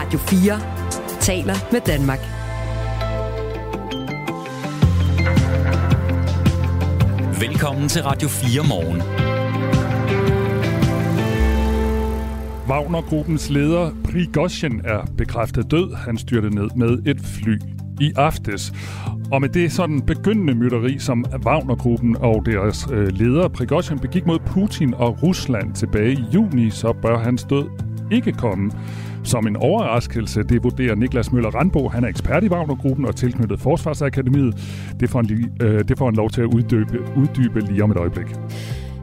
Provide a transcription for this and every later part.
Radio 4 taler med Danmark. Velkommen til Radio 4 morgen. Wagner-gruppens leder Prigozhin er bekræftet død. Han styrte ned med et fly i aftes. Og med det sådan begyndende mytteri, som Wagner-gruppen og deres øh, leder Prigozhin begik mod Putin og Rusland tilbage i juni, så bør hans død ikke komme som en overraskelse. Det vurderer Niklas Møller Randbo. Han er ekspert i Wagnergruppen og tilknyttet Forsvarsakademiet. Det får han, øh, det får han lov til at uddybe, uddybe lige om et øjeblik.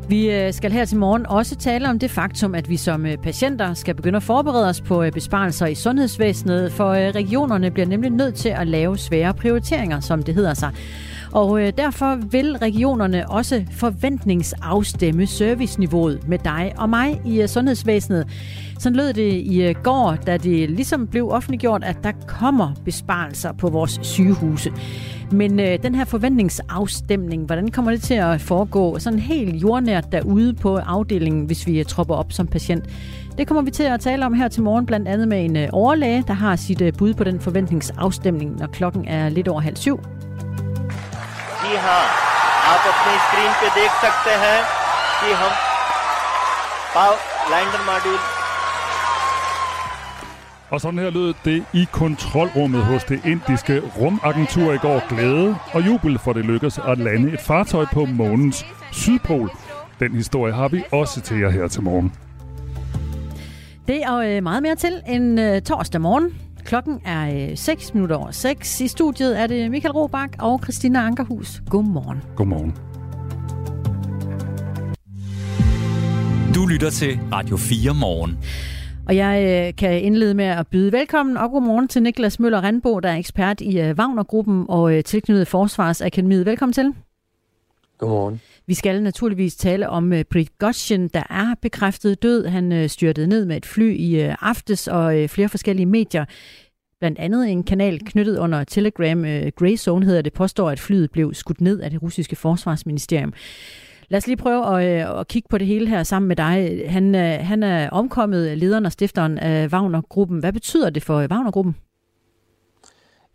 Vi øh, skal her til morgen også tale om det faktum, at vi som øh, patienter skal begynde at forberede os på øh, besparelser i sundhedsvæsenet, for regionerne bliver nemlig nødt til at lave svære prioriteringer, som det hedder sig. Og derfor vil regionerne også forventningsafstemme serviceniveauet med dig og mig i sundhedsvæsenet. Sådan lød det i går, da det ligesom blev offentliggjort, at der kommer besparelser på vores sygehuse. Men øh, den her forventningsafstemning, hvordan kommer det til at foregå sådan helt jordnært derude på afdelingen, hvis vi tropper op som patient? Det kommer vi til at tale om her til morgen, blandt andet med en øh, overlæge, der har sit øh, bud på den forventningsafstemning, når klokken er lidt over halv syv. जी हाँ आप अपने स्क्रीन पे देख सकते हैं कि हम lander module og sådan her lød det i kontrolrummet hos det indiske rumagentur i går glæde og jubel, for det lykkedes at lande et fartøj på månens sydpol. Den historie har vi også til jer her til morgen. Det er øh, meget mere til en øh, torsdag morgen. Klokken er 6 øh, minutter over 6. I studiet er det Michael Robach og Christina Ankerhus. Godmorgen. Godmorgen. Du lytter til Radio 4 morgen. Og jeg øh, kan indlede med at byde velkommen og godmorgen til Niklas Møller Randbo, der er ekspert i øh, Wagner-gruppen og øh, tilknyttet Forsvarsakademiet. Velkommen til. Godmorgen. Vi skal naturligvis tale om uh, Prigozhin, der er bekræftet død. Han styrtede ned med et fly i aftes, og flere forskellige medier, blandt andet en kanal knyttet under Telegram, uh, Grey Zone hedder det, påstår, at flyet blev skudt ned af det russiske forsvarsministerium. Lad os lige prøve at, øh, at kigge på det hele her sammen med dig. Han, øh, han er omkommet, lederen og stifteren af Wagner-gruppen. Hvad betyder det for Wagner-gruppen?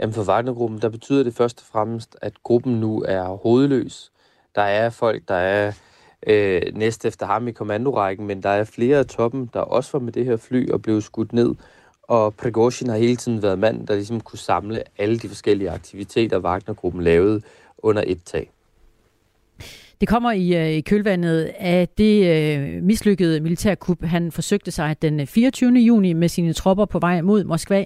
Jamen for Wagner-gruppen, der betyder det først og fremmest, at gruppen nu er hovedløs. Der er folk, der er øh, næst efter ham i kommandorækken, men der er flere af toppen, der også var med det her fly og blev skudt ned. Og Prigozhin har hele tiden været mand, der ligesom kunne samle alle de forskellige aktiviteter, Wagner-gruppen lavede under et tag. Det kommer i, øh, i kølvandet af det øh, mislykkede militærkup, han forsøgte sig den øh, 24. juni med sine tropper på vej mod Moskva.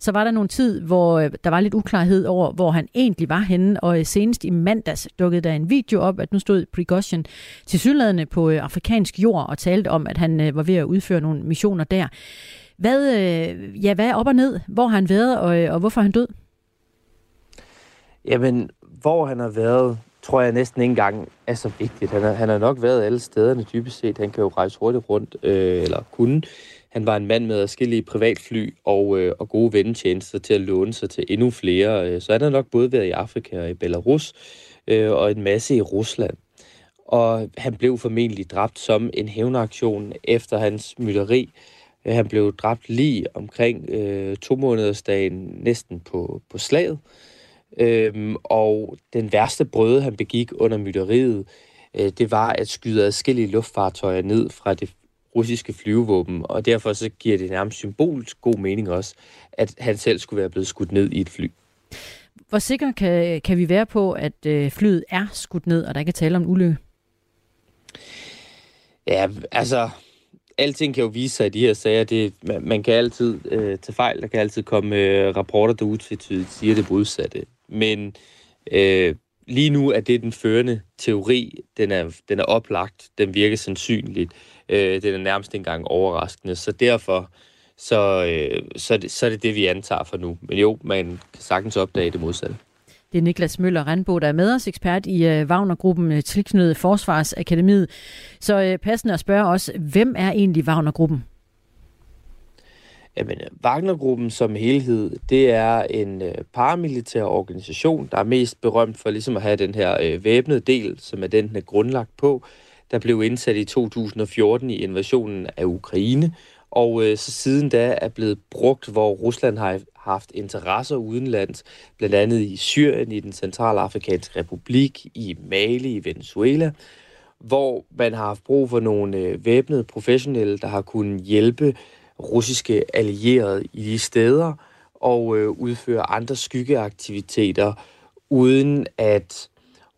Så var der nogle tid, hvor øh, der var lidt uklarhed over, hvor han egentlig var henne, og øh, senest i mandags dukkede der en video op, at nu stod Prigozhin til sydladende på øh, afrikansk jord og talte om, at han øh, var ved at udføre nogle missioner der. Hvad, øh, ja, hvad er op og ned? Hvor har han været, og, øh, og hvorfor er han død? Jamen, hvor han har været, tror jeg næsten ikke engang er så vigtigt. Han har, han har nok været alle stederne dybest set. Han kan jo rejse hurtigt rundt, øh, eller kunne. Han var en mand med forskellige privatfly og, øh, og gode vennetjenester til at låne sig til endnu flere. Øh, så han har nok både været i Afrika og i Belarus, øh, og en masse i Rusland. Og han blev formentlig dræbt som en hævnaktion efter hans mytteri. Han blev dræbt lige omkring øh, to månedersdagen næsten på, på slaget. Øhm, og den værste brøde, han begik under mytteriet, øh, det var at skyde adskillige luftfartøjer ned fra det russiske flyvevåben, og derfor så giver det nærmest symbolsk god mening også, at han selv skulle være blevet skudt ned i et fly. Hvor sikker kan, kan vi være på, at øh, flyet er skudt ned, og der ikke er tale om ulykke? Ja, altså, alting kan jo vise sig i de her sager. Det, man, man kan altid øh, tage fejl, der kan altid komme øh, rapporter, der utvetydigt siger det modsatte. Men øh, lige nu er det den førende teori. Den er, den er oplagt, den virker sandsynligt. Øh, den er nærmest engang overraskende. Så derfor så, øh, så, er det, så er det det, vi antager for nu. Men jo, man kan sagtens opdage det modsatte. Det er Niklas Møller Randbo, der er med os, ekspert i uh, Wagnergruppen øh, tilknyttet Forsvarsakademiet. Så uh, passende at spørge os, hvem er egentlig Wagnergruppen? Jamen, øh, Wagner-gruppen som helhed, det er en øh, paramilitær organisation, der er mest berømt for ligesom at have den her øh, væbnede del, som er den, den er grundlagt på, der blev indsat i 2014 i invasionen af Ukraine, og øh, så siden da er blevet brugt, hvor Rusland har haft interesser udenlands, blandt andet i Syrien, i den centralafrikanske republik, i Mali, i Venezuela, hvor man har haft brug for nogle øh, væbnede professionelle, der har kunnet hjælpe russiske allierede i de steder og øh, udføre andre skyggeaktiviteter, uden at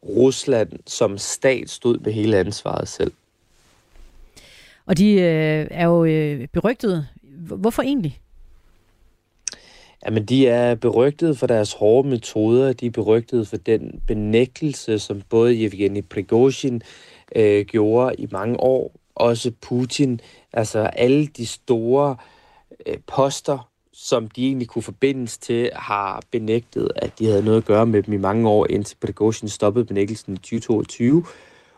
Rusland som stat stod med hele ansvaret selv. Og de øh, er jo øh, berygtede. Hvorfor egentlig? Jamen, de er berygtede for deres hårde metoder. De er berygtede for den benægtelse, som både Yevgeny Prigozhin øh, gjorde i mange år. Også Putin. Altså alle de store øh, poster, som de egentlig kunne forbindes til, har benægtet, at de havde noget at gøre med dem i mange år, indtil Prigozhin stoppede benægtelsen i 2022.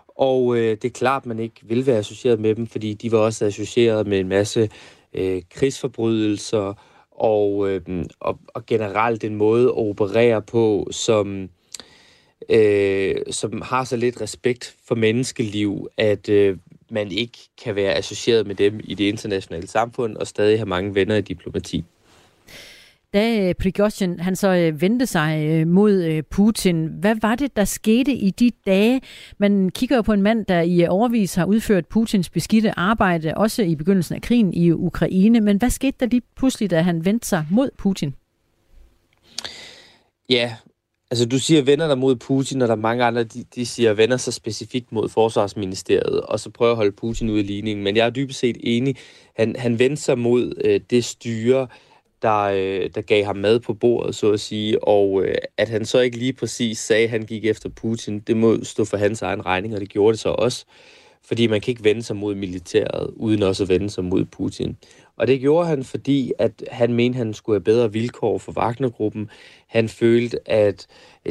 Og øh, det er klart, at man ikke vil være associeret med dem, fordi de var også associeret med en masse øh, krigsforbrydelser og, øh, og, og generelt en måde at operere på, som, øh, som har så lidt respekt for menneskeliv, at øh, man ikke kan være associeret med dem i det internationale samfund og stadig have mange venner i diplomati. Da øh, Prigozhin han så øh, vendte sig øh, mod Putin, hvad var det, der skete i de dage? Man kigger jo på en mand, der i overvis har udført Putins beskidte arbejde, også i begyndelsen af krigen i Ukraine. Men hvad skete der lige pludselig, da han vendte sig mod Putin? Ja, altså du siger vender dig mod Putin, og der er mange andre, de, de siger vender sig specifikt mod Forsvarsministeriet, og så prøver at holde Putin ud i ligningen. Men jeg er dybest set enig. Han, han vendte sig mod øh, det styre, der, øh, der gav ham mad på bordet, så at sige, og øh, at han så ikke lige præcis sagde, at han gik efter Putin, det må stå for hans egen regning, og det gjorde det så også, fordi man kan ikke vende sig mod militæret, uden også at vende sig mod Putin. Og det gjorde han, fordi at han mente, at han skulle have bedre vilkår for Wagnergruppen. Han følte, at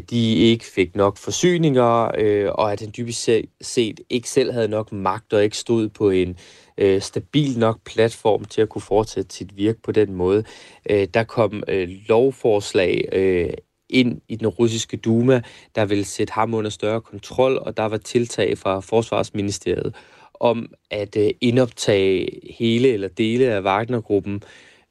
de ikke fik nok forsyninger, øh, og at han dybest set ikke selv havde nok magt og ikke stod på en øh, stabil nok platform til at kunne fortsætte sit virke på den måde. Øh, der kom øh, lovforslag øh, ind i den russiske Duma, der ville sætte ham under større kontrol, og der var tiltag fra Forsvarsministeriet om at øh, indoptage hele eller dele af Wagner-gruppen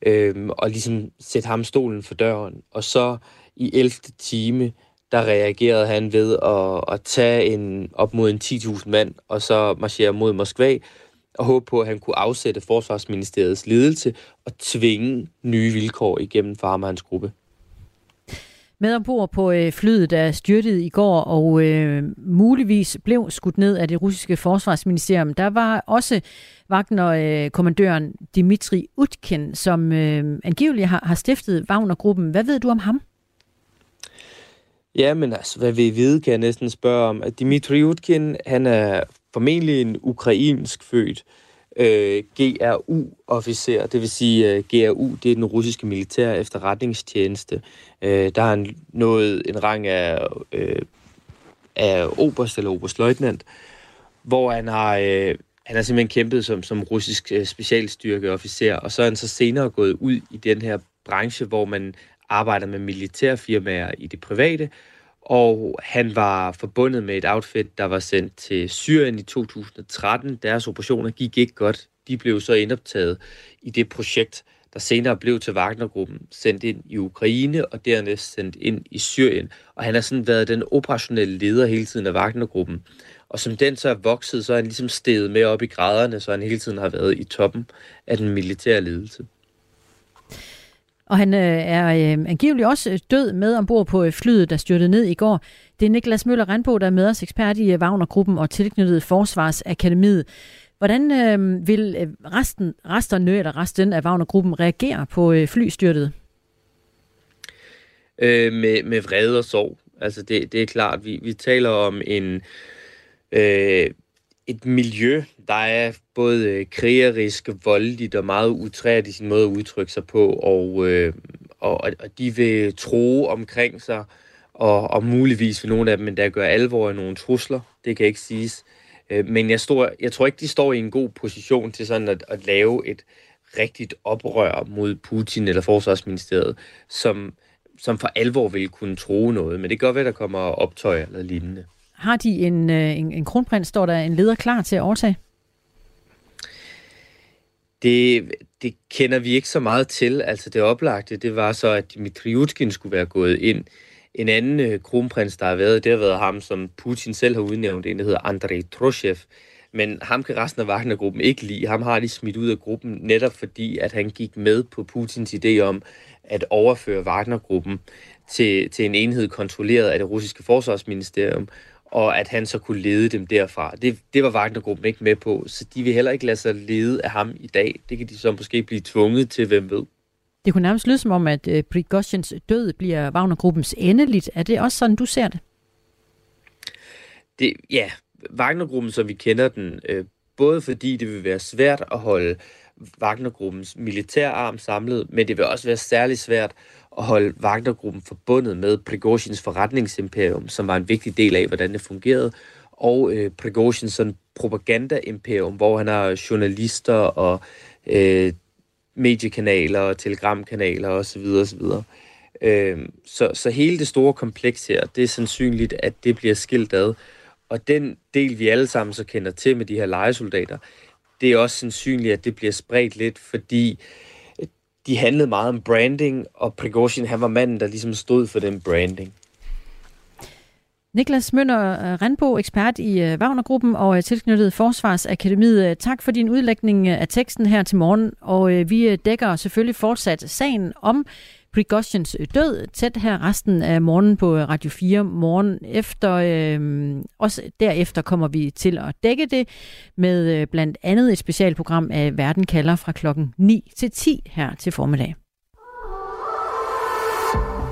øh, og ligesom sætte ham stolen for døren. Og så i 11. time, der reagerede han ved at, at tage en, op mod en 10.000 mand og så marchere mod Moskva, og håbe på, at han kunne afsætte Forsvarsministeriets ledelse og tvinge nye vilkår igennem for ham og hans gruppe. Med ombord på øh, flyet, der styrtede i går og øh, muligvis blev skudt ned af det russiske forsvarsministerium, der var også Wagner-kommandøren øh, Dmitri Dimitri Utkin, som øh, angiveligt har, har stiftet Wagner-gruppen. Hvad ved du om ham? Ja, men altså, hvad vi ved, kan jeg næsten spørge om. At Dimitri Utkin, han er formentlig en ukrainsk født øh, Øh, GRU-officer, det vil sige øh, GRU, det er den russiske militære efterretningstjeneste. Øh, der har han nået en rang af, øh, af oberst eller oberstløjtnant, hvor han har, øh, han har simpelthen kæmpet som, som russisk øh, specialstyrkeofficer, og så er han så senere gået ud i den her branche, hvor man arbejder med militærfirmaer i det private, og han var forbundet med et outfit, der var sendt til Syrien i 2013. Deres operationer gik ikke godt. De blev så indoptaget i det projekt, der senere blev til Wagner-gruppen, sendt ind i Ukraine og dernæst sendt ind i Syrien. Og han har sådan været den operationelle leder hele tiden af Wagner-gruppen. Og som den så er vokset, så er han ligesom steget med op i graderne, så han hele tiden har været i toppen af den militære ledelse. Og han øh, er øh, angiveligt også øh, død med ombord på øh, flyet, der styrtede ned i går. Det er Niklas Møller Randbo, der er med os ekspert i øh, Wagner-gruppen og tilknyttet Forsvarsakademiet. Hvordan øh, vil resten, resterne eller resten af Wagner-gruppen reagere på øh, flystyrtet? Øh, med, med vrede og sorg. Altså det, det er klart, vi, vi taler om en øh, et miljø, der er både øh, krigerisk, voldeligt og meget utræt i sin måde at udtrykke sig på, og, øh, og, og de vil tro omkring sig, og, og muligvis vil nogle af dem endda gøre alvor af nogle trusler. Det kan ikke siges. Øh, men jeg, står, jeg tror ikke, de står i en god position til sådan at, at lave et rigtigt oprør mod Putin eller Forsvarsministeriet, som, som for alvor vil kunne tro noget. Men det kan godt være, der kommer optøj eller lignende. Har de en, øh, en, en kronprins, står der en leder klar til at overtage? Det, det kender vi ikke så meget til. Altså det oplagte, det var så, at Dmitri Utkin skulle være gået ind. En anden øh, kronprins, der har været, det har været ham, som Putin selv har udnævnt, en der hedder Andrei Troshev. Men ham kan resten af Wagner-gruppen ikke lide. Ham har de smidt ud af gruppen, netop fordi, at han gik med på Putins idé om at overføre Wagner-gruppen til, til en enhed kontrolleret af det russiske forsvarsministerium, og at han så kunne lede dem derfra. Det, det var Wagner-gruppen ikke med på, så de vil heller ikke lade sig lede af ham i dag. Det kan de så måske blive tvunget til, hvem ved. Det kunne nærmest lyde som om, at øh, Prigozhins død bliver Wagner-gruppens endeligt. Er det også sådan, du ser det? det ja, Wagner-gruppen, som vi kender den, øh, både fordi det vil være svært at holde Wagnergruppens militærarm samlet, men det vil også være særligt svært at holde Wagnergruppen forbundet med Prigozhins forretningsimperium, som var en vigtig del af, hvordan det fungerede, og øh, Prigozhins sådan hvor han har journalister og øh, mediekanaler og telegramkanaler osv. osv. Øh, så, så hele det store kompleks her, det er sandsynligt, at det bliver skilt ad. Og den del, vi alle sammen så kender til med de her legesoldater, det er også sandsynligt, at det bliver spredt lidt, fordi øh, de handlede meget om branding, og Prigozhin, han var manden, der ligesom stod for den branding. Niklas Mønder øh, Randbo, ekspert i øh, Wagnergruppen og øh, tilknyttet Forsvarsakademiet. Tak for din udlægning af teksten her til morgen, og vi dækker selvfølgelig fortsat sagen om Prigozhins død tæt her resten af morgenen på Radio 4 morgen efter. Øh, også derefter kommer vi til at dække det med blandt andet et specialprogram af Verden kalder fra klokken 9 til 10 her til formiddag.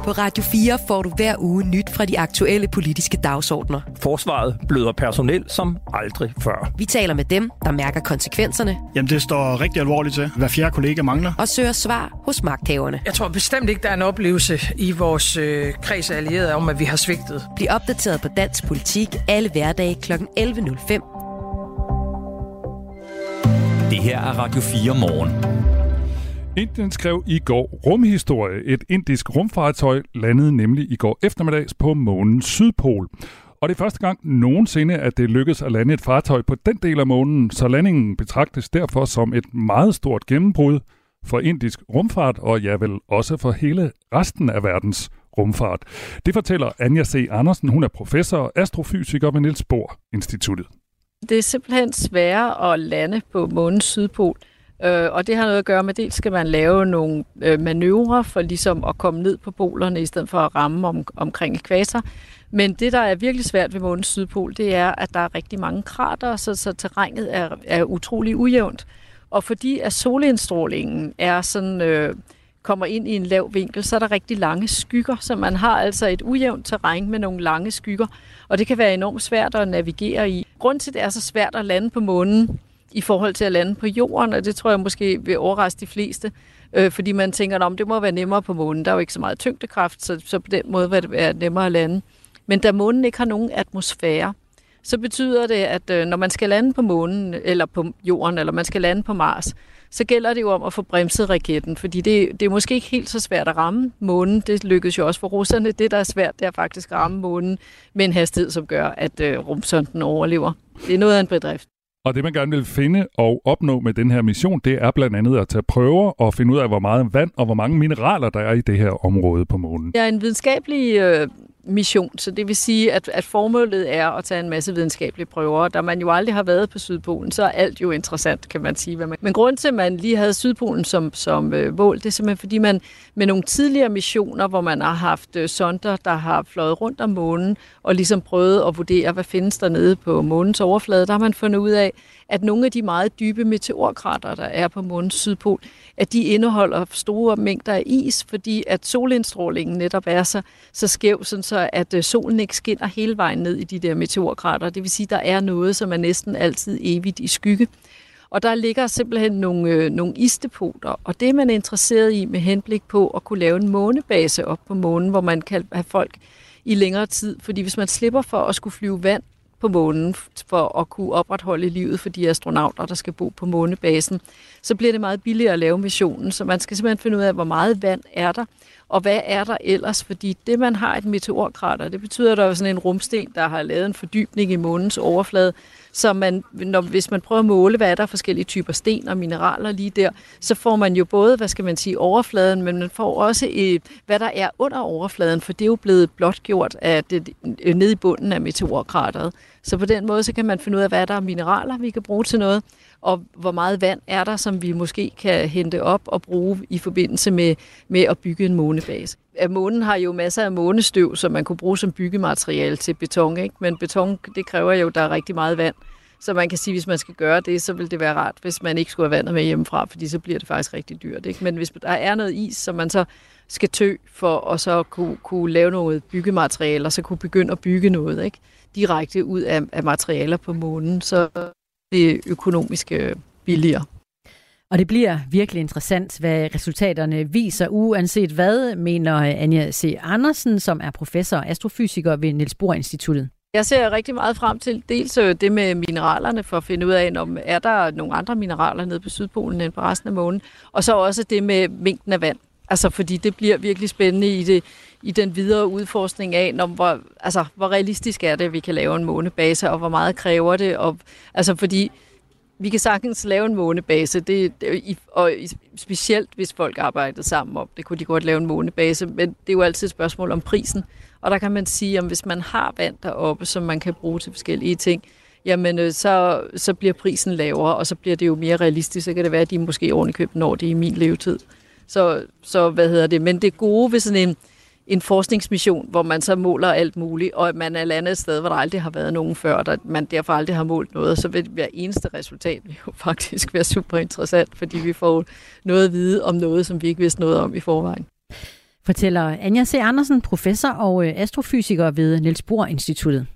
På Radio 4 får du hver uge nyt fra de aktuelle politiske dagsordner. Forsvaret bløder personel som aldrig før. Vi taler med dem, der mærker konsekvenserne. Jamen, det står rigtig alvorligt til. Hver fjerde kollega mangler. Og søger svar hos magthaverne. Jeg tror bestemt ikke, der er en oplevelse i vores øh, kreds af allierede om, at vi har svigtet. Bliv opdateret på dansk politik alle hverdage kl. 11.05. Det her er Radio 4 morgen. Indien skrev i går rumhistorie. Et indisk rumfartøj landede nemlig i går eftermiddags på månens sydpol. Og det er første gang nogensinde, at det lykkedes at lande et fartøj på den del af månen, så landingen betragtes derfor som et meget stort gennembrud for indisk rumfart, og ja vel også for hele resten af verdens rumfart. Det fortæller Anja C. Andersen. Hun er professor og astrofysiker ved Niels Bohr Instituttet. Det er simpelthen sværere at lande på månens sydpol, Øh, og det har noget at gøre med, dels skal man lave nogle øh, manøvrer for ligesom at komme ned på polerne, i stedet for at ramme om, omkring ekvator. Men det, der er virkelig svært ved månens sydpol, det er, at der er rigtig mange krater, så, så terrænet er, er utrolig ujævnt. Og fordi at solindstrålingen er sådan, øh, kommer ind i en lav vinkel, så er der rigtig lange skygger, så man har altså et ujævnt terræn med nogle lange skygger, og det kan være enormt svært at navigere i. Grunden til, at det er så svært at lande på månen, i forhold til at lande på jorden, og det tror jeg måske vil overraske de fleste, øh, fordi man tænker, at det må være nemmere på månen. Der er jo ikke så meget tyngdekraft, så, så på den måde vil det være nemmere at lande. Men da månen ikke har nogen atmosfære, så betyder det, at øh, når man skal lande på månen, eller på jorden, eller man skal lande på Mars, så gælder det jo om at få bremset raketten, fordi det, det er måske ikke helt så svært at ramme månen. Det lykkedes jo også for russerne. Det, der er svært, det er faktisk at ramme månen med en hastighed, som gør, at øh, rumsonden overlever. Det er noget af en bedrift. Og det, man gerne vil finde og opnå med den her mission, det er blandt andet at tage prøver og finde ud af, hvor meget vand og hvor mange mineraler, der er i det her område på månen. Det er en videnskabelig øh, mission, så det vil sige, at, at formålet er at tage en masse videnskabelige prøver. Da man jo aldrig har været på Sydpolen, så er alt jo interessant, kan man sige. Hvad man... Men grund til, at man lige havde Sydpolen som, som øh, mål, det er simpelthen, fordi man med nogle tidligere missioner, hvor man har haft øh, sonder, der har fløjet rundt om månen, og ligesom prøvet at vurdere, hvad findes der nede på månens overflade, der har man fundet ud af, at nogle af de meget dybe meteorkrater, der er på månens sydpol, at de indeholder store mængder af is, fordi at solindstrålingen netop er så, så skæv, sådan så at øh, solen ikke skinner hele vejen ned i de der meteorkrater. Det vil sige, at der er noget, som er næsten altid evigt i skygge. Og der ligger simpelthen nogle, øh, nogle isdepoter, og det er man interesseret i med henblik på at kunne lave en månebase op på månen, hvor man kan have folk i længere tid. Fordi hvis man slipper for at skulle flyve vand på månen for at kunne opretholde livet for de astronauter, der skal bo på månebasen, så bliver det meget billigere at lave missionen. Så man skal simpelthen finde ud af, hvor meget vand er der, og hvad er der ellers? Fordi det, man har et meteorkrater, det betyder, at der er sådan en rumsten, der har lavet en fordybning i månens overflade, så man, når, hvis man prøver at måle, hvad er der forskellige typer sten og mineraler lige der, så får man jo både, hvad skal man sige, overfladen, men man får også, øh, hvad der er under overfladen, for det er jo blevet blotgjort af det, øh, nede i bunden af meteorkrateret. Så på den måde, så kan man finde ud af, hvad der er mineraler, vi kan bruge til noget, og hvor meget vand er der, som vi måske kan hente op og bruge i forbindelse med, med at bygge en månebase. Månen har jo masser af månestøv, som man kunne bruge som byggemateriale til beton, ikke? men beton, det kræver jo, at der er rigtig meget vand. Så man kan sige, at hvis man skal gøre det, så vil det være rart, hvis man ikke skulle have vandet med hjemmefra, fordi så bliver det faktisk rigtig dyrt. Ikke? Men hvis der er noget is, som man så skal tø for at så kunne, kunne lave noget byggemateriale, og så kunne begynde at bygge noget ikke? direkte ud af, af materialer på månen, så det er økonomisk billigere. Og det bliver virkelig interessant, hvad resultaterne viser, uanset hvad, mener Anja C. Andersen, som er professor og astrofysiker ved Niels Bohr Instituttet. Jeg ser rigtig meget frem til dels øh, det med mineralerne, for at finde ud af, om er der nogle andre mineraler nede på Sydpolen end på resten af månen, og så også det med mængden af vand. Altså, fordi det bliver virkelig spændende i, det, i den videre udforskning af, når, hvor, altså, hvor realistisk er det, at vi kan lave en månebase, og hvor meget kræver det. Og, altså, fordi vi kan sagtens lave en månebase, det, det, og specielt hvis folk arbejdede sammen om det, kunne de godt lave en månebase, men det er jo altid et spørgsmål om prisen. Og der kan man sige, at hvis man har vand deroppe, som man kan bruge til forskellige ting, jamen øh, så, så bliver prisen lavere, og så bliver det jo mere realistisk. Så kan det være, at de måske ordentligt købt når det i min levetid. Så, så hvad hedder det? Men det gode ved sådan en, en forskningsmission, hvor man så måler alt muligt, og at man er landet et sted, hvor der aldrig har været nogen før, og man derfor aldrig har målt noget, så vil hver eneste resultat jo faktisk være super interessant, fordi vi får noget at vide om noget, som vi ikke vidste noget om i forvejen. Fortæller Anja C. Andersen, professor og øh, astrofysiker ved Niels Bohr Instituttet.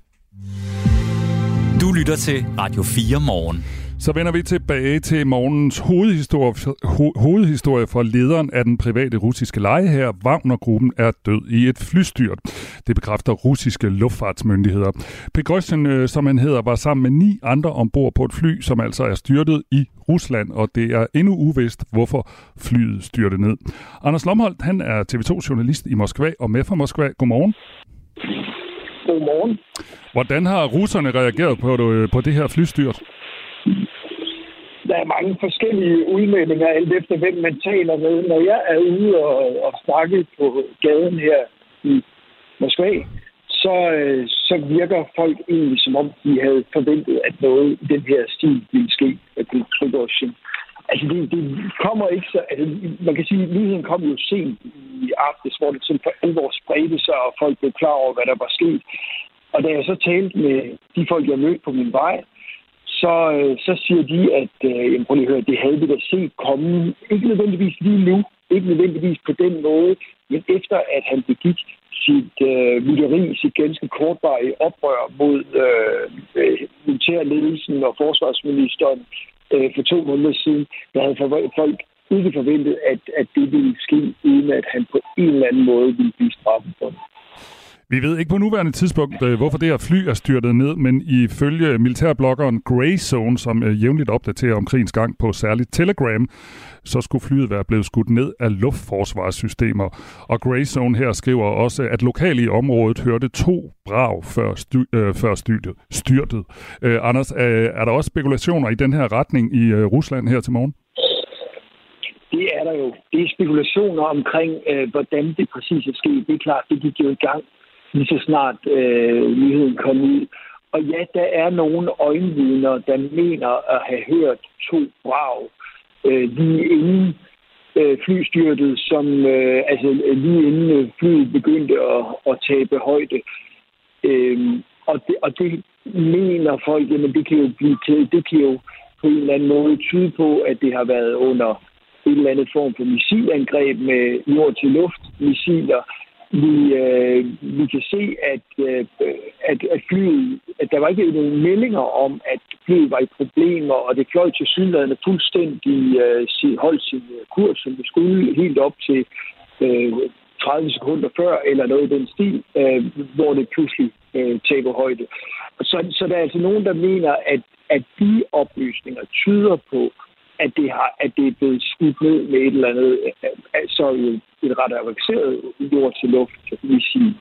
Du lytter til Radio 4 morgen. Så vender vi tilbage til morgens hovedhistorie, ho- hovedhistorie fra lederen af den private russiske lejeherre. Wagner-gruppen er død i et flystyrt. Det bekræfter russiske luftfartsmyndigheder. Pegrøsjen, øh, som han hedder, var sammen med ni andre ombord på et fly, som altså er styrtet i Rusland, og det er endnu uvist, hvorfor flyet styrte ned. Anders Lomholdt, han er TV2-journalist i Moskva og med fra Moskva. Godmorgen. Godmorgen. Hvordan har russerne reageret på øh, på det her flystyrt? Mange forskellige udmeldinger, alt efter hvem man taler med. Når jeg er ude og, og snakke på gaden her i Moskva, så, øh, så virker folk egentlig som om, de havde forventet, at noget i den her stil ville ske med Prigozhin. Altså, det, det kommer ikke så... Altså, man kan sige, at nyheden kom jo sent i aftes, hvor det sådan for alvor spredte sig, og folk blev klar over, hvad der var sket. Og da jeg så talte med de folk, jeg mødte på min vej, så, øh, så siger de, at øh, jamen, prøv lige at høre, det havde vi da set komme. Ikke nødvendigvis lige nu, ikke nødvendigvis på den måde, men efter at han begik sit øh, myteri, sit ganske kortvarige oprør mod øh, øh militærledelsen og forsvarsministeren øh, for to måneder siden, der havde folk ikke forventet, at, at det ville ske, uden at han på en eller anden måde ville blive straffet for det. Vi ved ikke på nuværende tidspunkt, øh, hvorfor det her fly er styrtet ned, men ifølge militærbloggeren Grey Zone, som øh, jævnligt opdaterer om krigens gang på særligt Telegram, så skulle flyet være blevet skudt ned af luftforsvarssystemer. Og Grey Zone her skriver også, at lokale i området hørte to brag før, sty- øh, før styrtet. styrtet. Øh, Anders, øh, er der også spekulationer i den her retning i øh, Rusland her til morgen? Det er der jo. Det er spekulationer omkring, øh, hvordan det præcis er sket. Det er klart, det gik jo i gang lige så snart øh, nyheden kom ud. Og ja, der er nogle øjenvidner, der mener at have hørt to brag øh, lige inden øh, flystyrtet, som øh, altså lige inden øh, flyet begyndte at, at tabe højde. Øh, og, det, og det mener folk, jamen det kan jo blive til, det kan jo på en eller anden måde tyde på, at det har været under en eller anden form for missilangreb med jord-til-luft missiler, vi, øh, vi kan se, at, øh, at, at flyet, at der var ikke nogen meldinger om, at flyet var i problemer, og det fløj til sydlandet fuldstændig øh, holdt sin øh, kurs, som det skulle, helt op til øh, 30 sekunder før, eller noget i den stil, øh, hvor det pludselig øh, taber højde. Så, så der er altså nogen, der mener, at, at de oplysninger tyder på, at det, har, at det er blevet skudt ned med et eller andet, altså et ret avanceret jord til luft, kan vi sige.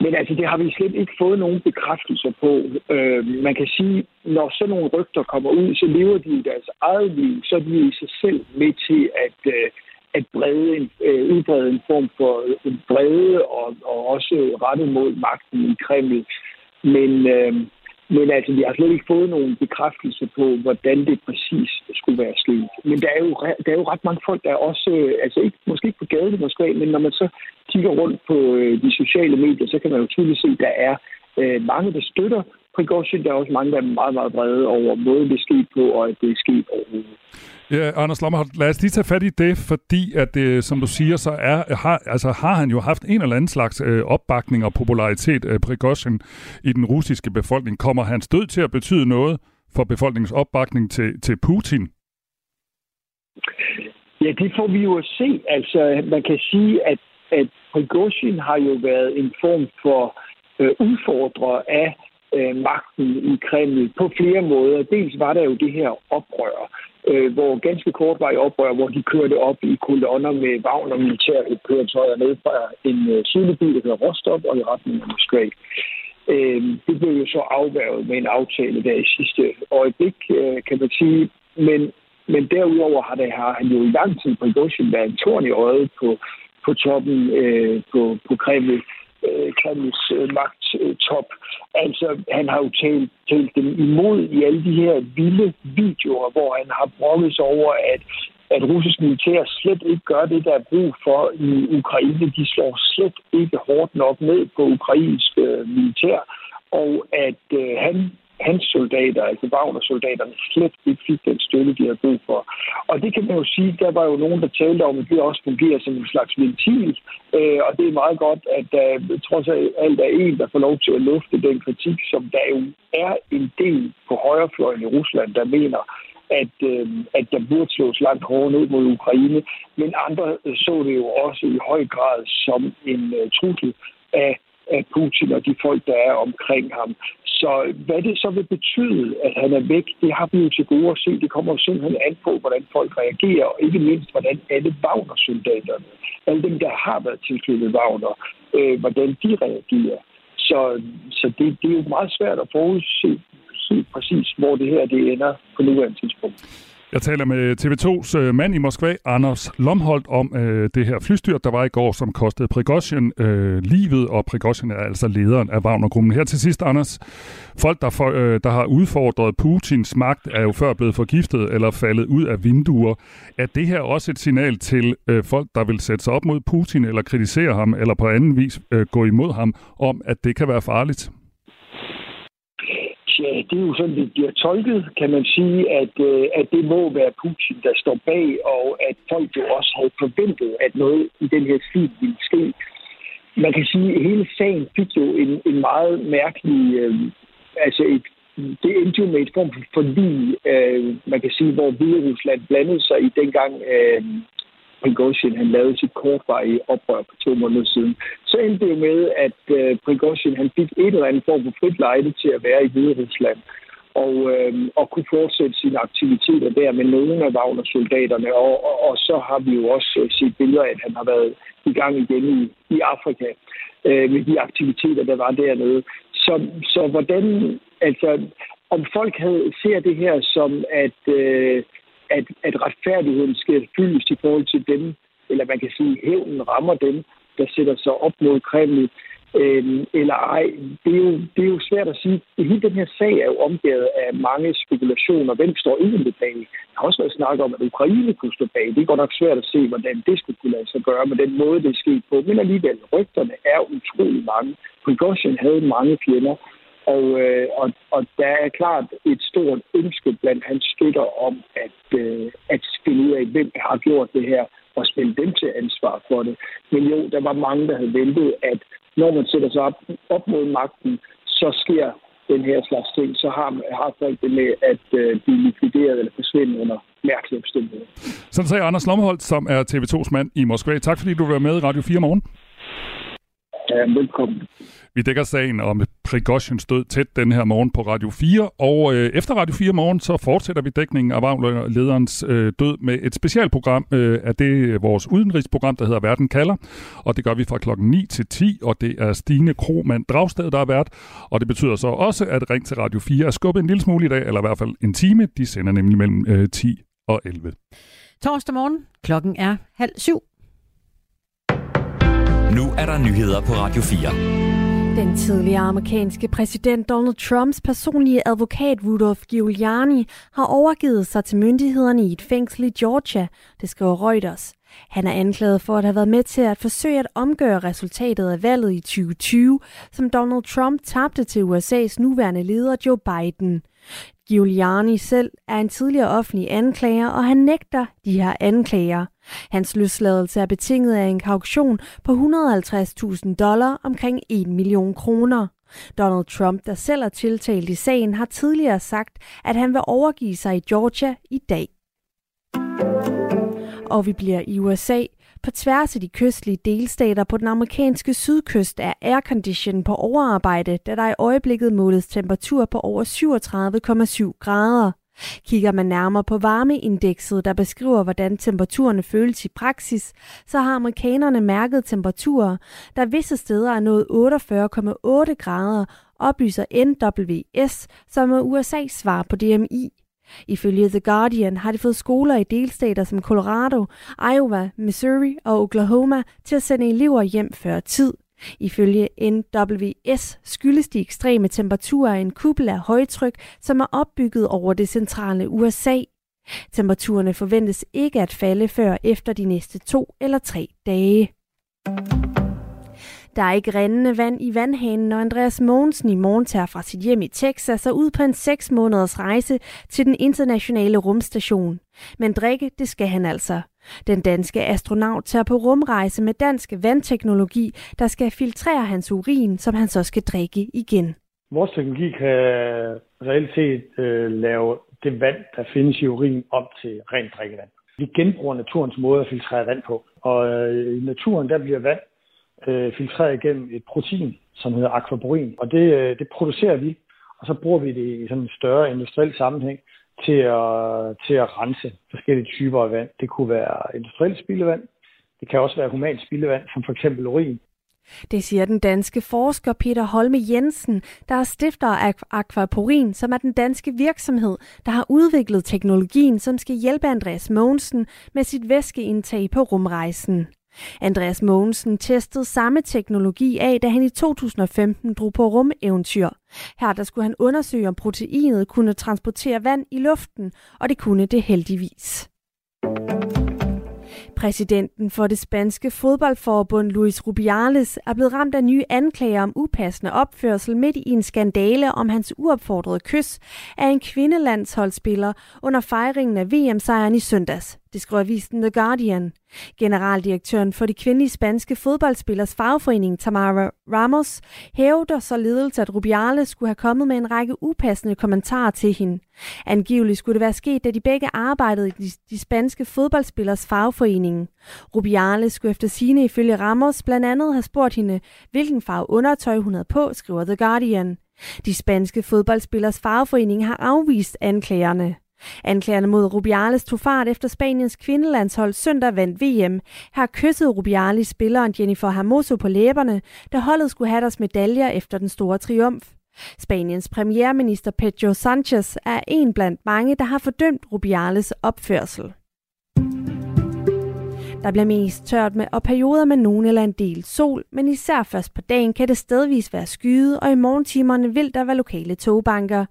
Men altså, det har vi slet ikke fået nogen bekræftelser på. Øh, man kan sige, når sådan nogle rygter kommer ud, så lever de i deres eget liv, så er de i sig selv med til at, øh, at brede en, øh, udbrede en form for en brede og, og også rettet mod magten i Kreml. Men, øh, men altså, vi har slet ikke fået nogen bekræftelse på, hvordan det præcis skulle være sket. Men der er jo, der er jo ret mange folk, der er også, øh, altså ikke, måske ikke på gaden i Moskva, men når man så kigger rundt på øh, de sociale medier, så kan man jo tydeligt se, at der er øh, mange, der støtter Prigozhin. Der er også mange, der er meget, meget brede over måden, det er sket på, og at det er sket overhovedet. Ja, Anders Lommerholt, lad os lige tage fat i det, fordi at det, som du siger, så er, har, altså, har han jo haft en eller anden slags øh, opbakning og popularitet, øh, Prigozhin, i den russiske befolkning. Kommer hans død til at betyde noget for befolkningens opbakning til, til Putin? Ja, det får vi jo at se. Altså, man kan sige, at, at Prigozhin har jo været en form for øh, udfordrer af øh, magten i Kreml på flere måder. Dels var der jo det her oprør, øh, hvor ganske kort var i oprør, hvor de kørte op i kolonner med vagn og militære køretøjer ned fra en øh, sydlig by, der hedder Rostov, og i retning af Moskva. Øh, det blev jo så afværget med en aftale der i sidste øjeblik, øh, kan man sige. Men, men derudover har, det, har han jo i lang tid på Goshen været en torn i øjet på, på toppen øh, på, på Kreml øh, Kremls øh, Øh, top. Altså, han har jo talt, talt dem imod i alle de her vilde videoer, hvor han har brokket sig over, at at russisk militær slet ikke gør det, der er brug for i Ukraine. De slår slet ikke hårdt nok ned på ukrainsk øh, militær, og at øh, han hans soldater, altså Wagner-soldaterne, slet ikke fik den støtte, de havde brug for. Og det kan man jo sige, der var jo nogen, der talte om, at det også fungerer som en slags ventil, øh, og det er meget godt, at der trods alt er en, der får lov til at lufte den kritik, som der jo er en del på højrefløjen i Rusland, der mener, at, øh, at der burde slås langt hårdere ned mod Ukraine, men andre så det jo også i høj grad som en øh, trussel af af Putin og de folk, der er omkring ham. Så hvad det så vil betyde, at han er væk, det har vi jo til gode at se. Det kommer jo simpelthen an på, hvordan folk reagerer, og ikke mindst, hvordan alle Wagner-soldaterne, alle dem, der har været tilknyttet Wagner, øh, hvordan de reagerer. Så, så det, det er jo meget svært at forudse præcis, hvor det her det ender på nuværende tidspunkt. Jeg taler med TV2's øh, mand i Moskva, Anders Lomholdt, om øh, det her flystyr, der var i går, som kostede Prigozhin øh, livet, og Prigozhin er altså lederen af Wagner-gruppen. Her til sidst, Anders, folk, der, for, øh, der har udfordret Putins magt, er jo før blevet forgiftet eller faldet ud af vinduer. Er det her også et signal til øh, folk, der vil sætte sig op mod Putin, eller kritisere ham, eller på anden vis øh, gå imod ham, om at det kan være farligt? Ja, øh, det er jo sådan, det bliver tolket, kan man sige, at, øh, at det må være Putin, der står bag, og at folk jo også havde forventet, at noget i den her stil ville ske. Man kan sige, at hele sagen fik jo en, en meget mærkelig, øh, altså et, det endte jo med et form for forlig, øh, man kan sige, hvor Hvide Rusland blandede sig i dengang øh, Prigozhin han lavede sit kortvarige oprør for to måneder siden, så endte det jo med, at øh, Prigozhin han fik et eller andet form for frit lejde til at være i Hvide Rusland og, øh, og kunne fortsætte sine aktiviteter der med nogle af Wagner-soldaterne. Og, og, og så har vi jo også øh, set billeder af, at han har været i gang igen i, i Afrika øh, med de aktiviteter, der var dernede. Så, så hvordan, altså, om folk havde, ser det her som, at, øh, at, at retfærdigheden skal fyldes i forhold til dem, eller man kan sige, at hævnen rammer dem, der sætter sig op mod Kreml, øh, eller ej. Det er, jo, det er jo svært at sige. Hele den her sag er jo omgivet af mange spekulationer. Hvem står egentlig bag? Der har også været snak om, at Ukraine kunne stå bag. Det er godt nok svært at se, hvordan det skulle kunne lade sig gøre med den måde, det er sket på. Men alligevel, rygterne er utrolig mange. Prigozhin havde mange fjender, og, øh, og, og der er klart et stort ønske blandt hans støtter om at, øh, at finde ud af, hvem har gjort det her, og spille dem til ansvar for det. Men jo, der var mange, der havde ventet, at når man sætter sig op, op mod magten, så sker den her slags ting, så har, har folk det med at øh, blive likvideret eller forsvinde under mærkelige omstændigheder. Sådan sagde Anders Lommeholt, som er TV2's mand i Moskva. Tak fordi du var med i Radio 4 morgen. Ja, velkommen. Vi dækker sagen om Prigozhins død tæt den her morgen på Radio 4. Og øh, efter Radio 4 morgen, så fortsætter vi dækningen af Wagner-lederens øh, død med et specialprogram øh, af det vores udenrigsprogram, der hedder Verden kalder. Og det gør vi fra klokken 9 til 10, og det er Stine Kromand Dragsted, der er vært. Og det betyder så også, at Ring til Radio 4 er skubbet en lille smule i dag, eller i hvert fald en time. De sender nemlig mellem øh, 10 og 11. Torsdag morgen, klokken er halv syv. Nu er der nyheder på Radio 4. Den tidligere amerikanske præsident Donald Trumps personlige advokat Rudolph Giuliani har overgivet sig til myndighederne i et fængsel i Georgia, det skriver Reuters. Han er anklaget for at have været med til at forsøge at omgøre resultatet af valget i 2020, som Donald Trump tabte til USA's nuværende leder Joe Biden. Giuliani selv er en tidligere offentlig anklager, og han nægter de her anklager. Hans løsladelse er betinget af en kauktion på 150.000 dollar, omkring 1 million kroner. Donald Trump, der selv er tiltalt i sagen, har tidligere sagt, at han vil overgive sig i Georgia i dag. Og vi bliver i USA. På tværs af de kystlige delstater på den amerikanske sydkyst er aircondition på overarbejde, da der i øjeblikket måles temperatur på over 37,7 grader. Kigger man nærmere på varmeindekset, der beskriver, hvordan temperaturerne føles i praksis, så har amerikanerne mærket temperaturer, der visse steder er nået 48,8 grader, oplyser NWS, som er USA's svar på DMI. Ifølge The Guardian har de fået skoler i delstater som Colorado, Iowa, Missouri og Oklahoma til at sende elever hjem før tid. Ifølge NWS skyldes de ekstreme temperaturer en kuppel af højtryk, som er opbygget over det centrale USA. Temperaturerne forventes ikke at falde før efter de næste to eller tre dage. Der er ikke rendende vand i vandhanen, når Andreas Mogensen i morgen tager fra sit hjem i Texas og ud på en 6 måneders rejse til den internationale rumstation. Men drikke, det skal han altså. Den danske astronaut tager på rumrejse med dansk vandteknologi, der skal filtrere hans urin, som han så skal drikke igen. Vores teknologi kan reelt set øh, lave det vand, der findes i urin, om til rent drikkevand. Vi genbruger naturens måde at filtrere vand på. Og øh, i naturen, der bliver vand øh, filtreret igennem et protein, som hedder aquaporin. Og det, øh, det producerer vi, og så bruger vi det i sådan en større industriel sammenhæng til at, til at rense forskellige typer af vand. Det kunne være industrielt spildevand, det kan også være humant spildevand, som for eksempel urin. Det siger den danske forsker Peter Holme Jensen, der er stifter af Aquaporin, som er den danske virksomhed, der har udviklet teknologien, som skal hjælpe Andreas Mogensen med sit væskeindtag på rumrejsen. Andreas Mogensen testede samme teknologi af, da han i 2015 drog på rumeventyr. Her der skulle han undersøge, om proteinet kunne transportere vand i luften, og det kunne det heldigvis. Præsidenten for det spanske fodboldforbund Luis Rubiales er blevet ramt af nye anklager om upassende opførsel midt i en skandale om hans uopfordrede kys af en kvindelandsholdsspiller under fejringen af VM-sejren i søndags. Det skrev avisen The Guardian. Generaldirektøren for de kvindelige spanske fodboldspillers fagforening, Tamara Ramos, hævder således, at Rubiales skulle have kommet med en række upassende kommentarer til hende. Angiveligt skulle det være sket, da de begge arbejdede i de, de spanske fodboldspillers fagforening. Rubiales skulle efter sine ifølge Ramos blandt andet have spurgt hende, hvilken farve undertøj hun havde på, skriver The Guardian. De spanske fodboldspillers fagforening har afvist anklagerne. Anklagerne mod Rubiales tog fart efter Spaniens kvindelandshold søndag vandt VM. Her kyssede Rubiales spilleren Jennifer Hermoso på læberne, da holdet skulle have deres medaljer efter den store triumf. Spaniens premierminister Pedro Sanchez er en blandt mange, der har fordømt Rubiales opførsel. Der bliver mest tørt med og perioder med nogen eller en del sol, men især først på dagen kan det stedvis være skyet, og i morgentimerne vil der være lokale togbanker.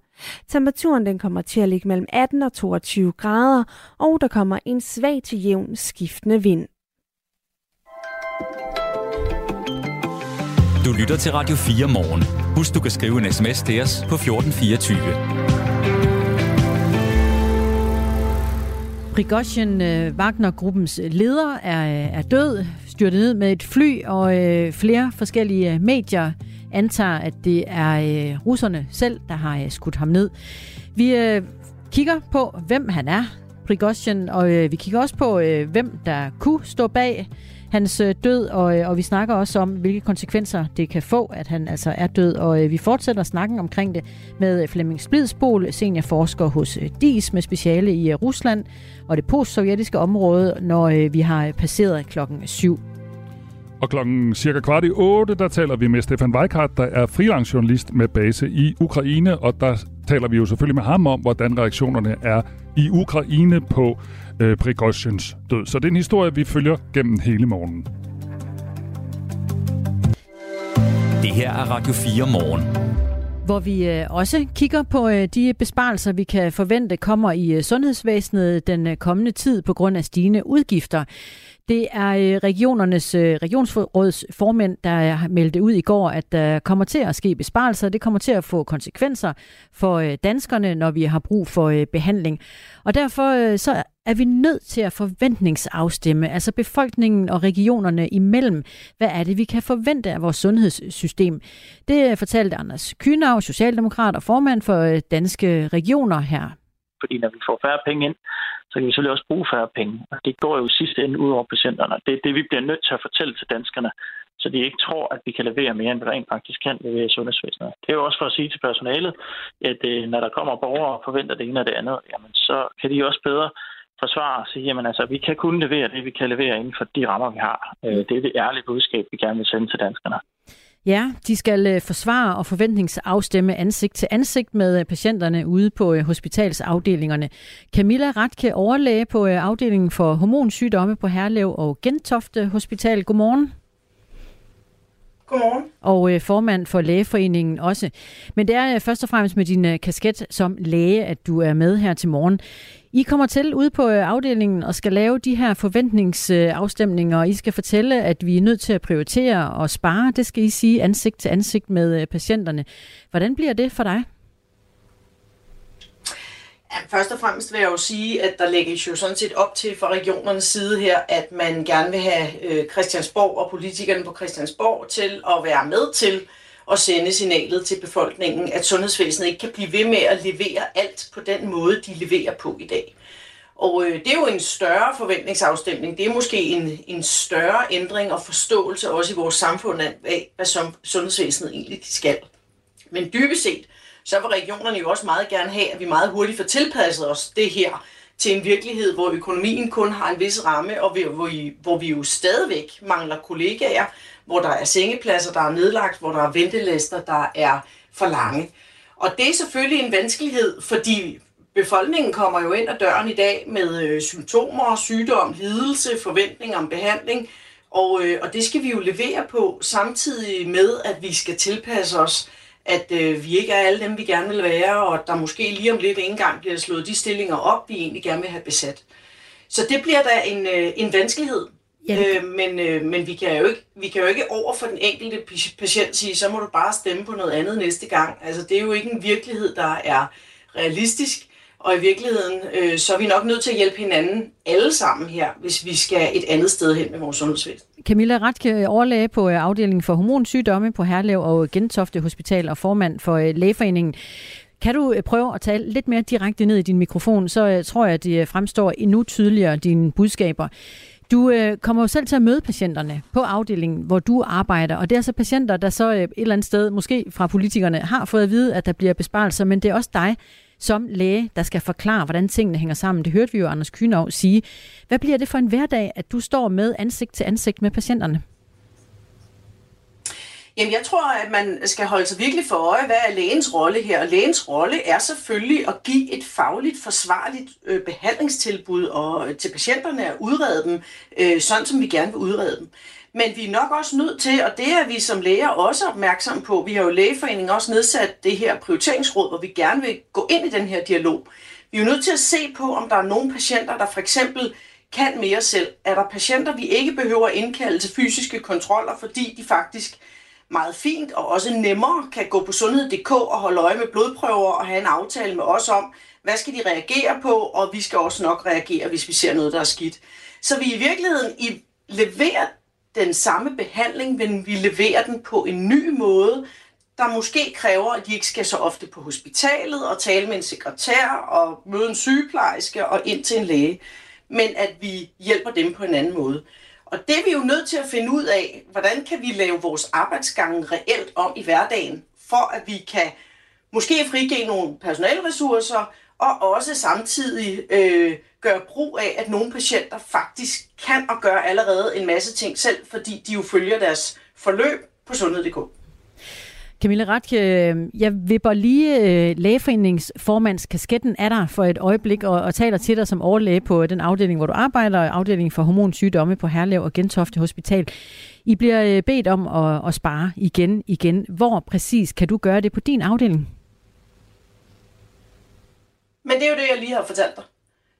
Temperaturen den kommer til at ligge mellem 18 og 22 grader, og der kommer en svag til jævn skiftende vind. Du lytter til Radio 4 morgen. Husk, du kan skrive en sms til os på 1424. Prigozhin, øh, Wagner-gruppens leder, er, er død, styrtet ned med et fly, og øh, flere forskellige øh, medier antager, at det er øh, russerne selv, der har øh, skudt ham ned. Vi øh, kigger på, hvem han er, Prigozhin, og øh, vi kigger også på, øh, hvem der kunne stå bag hans øh, død, og, øh, og vi snakker også om, hvilke konsekvenser det kan få, at han altså er død. Og øh, vi fortsætter snakken omkring det med Flemming Splidsbol, seniorforsker hos DIS med speciale i Rusland og det postsovjetiske område, når vi har passeret klokken syv. Og klokken cirka kvart i otte, der taler vi med Stefan Weikart, der er freelance-journalist med base i Ukraine, og der taler vi jo selvfølgelig med ham om, hvordan reaktionerne er i Ukraine på øh, Prigozhins død. Så det er en historie, vi følger gennem hele morgenen. Det her er Radio 4 morgen hvor vi øh, også kigger på øh, de besparelser, vi kan forvente kommer i øh, sundhedsvæsenet den kommende tid på grund af stigende udgifter. Det er øh, regionernes øh, regionsråds formænd, der øh, meldte ud i går, at der kommer til at ske besparelser. Det kommer til at få konsekvenser for danskerne, når vi har brug for behandling. Og derfor så er vi nødt til at forventningsafstemme, altså befolkningen og regionerne imellem. Hvad er det, vi kan forvente af vores sundhedssystem? Det fortalte Anders Kynav, socialdemokrat og formand for Danske Regioner her. Fordi når vi får færre penge ind, så kan vi selvfølgelig også bruge færre penge. Og det går jo sidste ende ud over patienterne. Det er det, vi bliver nødt til at fortælle til danskerne, så de ikke tror, at vi kan levere mere, end vi rent faktisk kan levere i sundhedsvæsenet. Det er jo også for at sige til personalet, at øh, når der kommer borgere og forventer det ene og det andet, jamen, så kan de også bedre forsvare og sige, jamen altså, vi kan kun levere det, vi kan levere inden for de rammer, vi har. Øh, det er det ærlige budskab, vi gerne vil sende til danskerne. Ja, de skal øh, forsvare og forventningsafstemme ansigt til ansigt med øh, patienterne ude på øh, hospitalsafdelingerne. Camilla Ratke, overlæge på afdelingen for hormonsygdomme på Herlev og Gentofte Hospital. Godmorgen. Godmorgen. Og øh, formand for Lægeforeningen også. Men det er øh, først og fremmest med din øh, kasket som læge, at du er med her til morgen. I kommer til ude på øh, afdelingen og skal lave de her forventningsafstemninger, og I skal fortælle, at vi er nødt til at prioritere og spare. Det skal I sige ansigt til ansigt med øh, patienterne. Hvordan bliver det for dig? Ja, først og fremmest vil jeg jo sige, at der lægges jo sådan set op til fra regionernes side her, at man gerne vil have øh, Christiansborg og politikerne på Christiansborg til at være med til at sende signalet til befolkningen, at sundhedsvæsenet ikke kan blive ved med at levere alt på den måde, de leverer på i dag. Og øh, det er jo en større forventningsafstemning. Det er måske en, en større ændring og forståelse også i vores samfund af, hvad som sundhedsvæsenet egentlig skal. Men dybest set, så vil regionerne jo også meget gerne have, at vi meget hurtigt får tilpasset os det her til en virkelighed, hvor økonomien kun har en vis ramme, og hvor vi, hvor vi jo stadigvæk mangler kollegaer, hvor der er sengepladser, der er nedlagt, hvor der er ventelister, der er for lange. Og det er selvfølgelig en vanskelighed, fordi befolkningen kommer jo ind ad døren i dag med øh, symptomer, sygdom, lidelse, forventning om behandling, og, øh, og det skal vi jo levere på, samtidig med, at vi skal tilpasse os, at øh, vi ikke er alle dem, vi gerne vil være, og der måske lige om lidt ikke engang bliver slået de stillinger op, vi egentlig gerne vil have besat. Så det bliver da en, øh, en vanskelighed. Ja, øh, men øh, men vi, kan jo ikke, vi kan jo ikke over for den enkelte patient sige, så må du bare stemme på noget andet næste gang. Altså, det er jo ikke en virkelighed, der er realistisk. Og i virkeligheden, øh, så er vi nok nødt til at hjælpe hinanden alle sammen her, hvis vi skal et andet sted hen med vores sundhedsvæsen. Camilla Ratke, øh, overlæge på øh, afdelingen for hormonsygdomme på Herlev og Gentofte Hospital og formand for øh, Lægeforeningen. Kan du prøve at tale lidt mere direkte ned i din mikrofon, så tror jeg, at det fremstår endnu tydeligere, dine budskaber. Du øh, kommer jo selv til at møde patienterne på afdelingen, hvor du arbejder, og det er så patienter, der så øh, et eller andet sted, måske fra politikerne, har fået at vide, at der bliver besparelser, men det er også dig som læge, der skal forklare, hvordan tingene hænger sammen. Det hørte vi jo Anders Kynov sige. Hvad bliver det for en hverdag, at du står med ansigt til ansigt med patienterne? Jamen, jeg tror, at man skal holde sig virkelig for øje, hvad er lægens rolle her. Og lægens rolle er selvfølgelig at give et fagligt forsvarligt øh, behandlingstilbud og, øh, til patienterne at udrede dem, øh, sådan som vi gerne vil udrede dem. Men vi er nok også nødt til, og det er vi som læger også opmærksom på, vi har jo lægeforeningen også nedsat det her prioriteringsråd, hvor vi gerne vil gå ind i den her dialog. Vi er jo nødt til at se på, om der er nogle patienter, der for eksempel kan mere selv. Er der patienter, vi ikke behøver at indkalde til fysiske kontroller, fordi de faktisk meget fint og også nemmere kan gå på sundhed.dk og holde øje med blodprøver og have en aftale med os om, hvad skal de reagere på, og vi skal også nok reagere, hvis vi ser noget, der er skidt. Så vi i virkeligheden i leverer den samme behandling, men vi leverer den på en ny måde, der måske kræver, at de ikke skal så ofte på hospitalet og tale med en sekretær og møde en sygeplejerske og ind til en læge, men at vi hjælper dem på en anden måde. Og det er vi jo nødt til at finde ud af, hvordan kan vi lave vores arbejdsgange reelt om i hverdagen, for at vi kan måske frigive nogle personalressourcer, og også samtidig øh, gøre brug af, at nogle patienter faktisk kan og gør allerede en masse ting selv, fordi de jo følger deres forløb på sundhed.dk. Camilla Ratke, øh, jeg vipper lige øh, lægeforeningsformandskasketten af dig for et øjeblik og, og taler til dig som overlæge på øh, den afdeling, hvor du arbejder, afdelingen for hormonsygdomme på Herlev og Gentofte Hospital. I bliver bedt om at, at spare igen igen. Hvor præcis kan du gøre det på din afdeling? Men det er jo det, jeg lige har fortalt dig.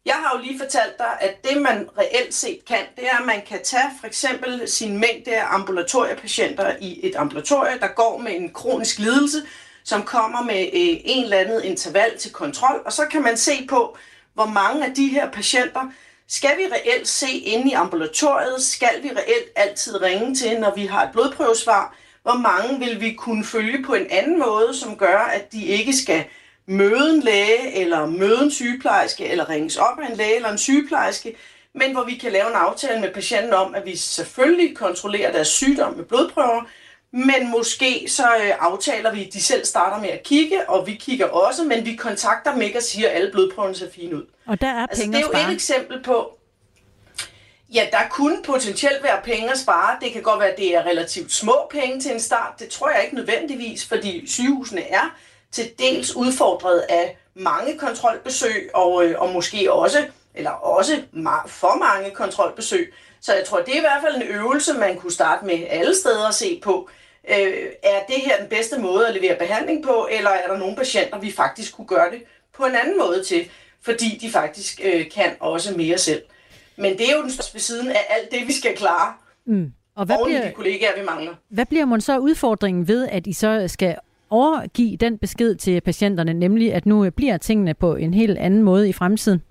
Jeg har jo lige fortalt dig, at det man reelt set kan, det er, at man kan tage for eksempel sin mængde af ambulatoriepatienter i et ambulatorie, der går med en kronisk lidelse, som kommer med øh, en eller anden interval til kontrol, og så kan man se på, hvor mange af de her patienter skal vi reelt se inde i ambulatoriet, skal vi reelt altid ringe til, når vi har et blodprøvesvar, hvor mange vil vi kunne følge på en anden måde, som gør, at de ikke skal møde en læge, eller møde en sygeplejerske, eller ringes op af en læge eller en sygeplejerske, men hvor vi kan lave en aftale med patienten om, at vi selvfølgelig kontrollerer deres sygdom med blodprøver, men måske så øh, aftaler vi, at de selv starter med at kigge, og vi kigger også, men vi kontakter dem ikke og siger, at alle blodprøverne ser fine ud. Og der er altså, penge Det er jo et eksempel på, Ja, der kunne potentielt være penge at spare. Det kan godt være, at det er relativt små penge til en start. Det tror jeg ikke nødvendigvis, fordi sygehusene er til dels udfordret af mange kontrolbesøg, og, øh, og måske også, eller også for mange kontrolbesøg. Så jeg tror, det er i hvert fald en øvelse, man kunne starte med alle steder at se på. Øh, er det her den bedste måde at levere behandling på, eller er der nogle patienter, vi faktisk kunne gøre det på en anden måde til, fordi de faktisk øh, kan også mere selv. Men det er jo den største ved siden af alt det, vi skal klare. Mm. Og hvad bliver, de kollegaer, vi mangler. Hvad bliver man så udfordringen ved, at I så skal overgive den besked til patienterne, nemlig at nu øh, bliver tingene på en helt anden måde i fremtiden?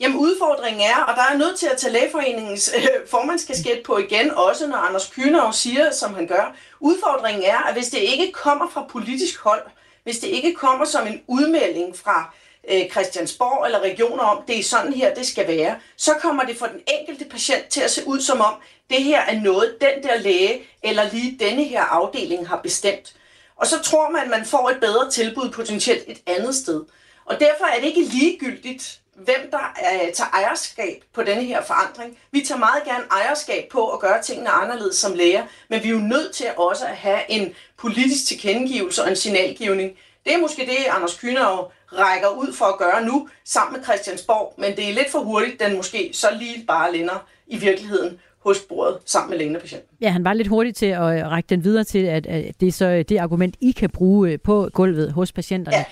Jamen udfordringen er, og der er nødt til at tage lægeforeningens øh, formandskasket på igen, også når Anders Kynav siger, som han gør. Udfordringen er, at hvis det ikke kommer fra politisk hold, hvis det ikke kommer som en udmelding fra øh, Christiansborg eller regioner om, det er sådan her, det skal være, så kommer det for den enkelte patient til at se ud som om, det her er noget, den der læge eller lige denne her afdeling har bestemt. Og så tror man, at man får et bedre tilbud potentielt et andet sted. Og derfor er det ikke ligegyldigt, hvem der øh, tager ejerskab på denne her forandring. Vi tager meget gerne ejerskab på at gøre tingene anderledes som læger, men vi er jo nødt til også at have en politisk tilkendegivelse og en signalgivning. Det er måske det, Anders Kyner rækker ud for at gøre nu, sammen med Christiansborg, men det er lidt for hurtigt, den måske så lige bare lænder i virkeligheden hos bordet sammen med længere patienten. Ja, han var lidt hurtig til at række den videre til, at, det er så det argument, I kan bruge øh, på gulvet hos patienterne. Ja.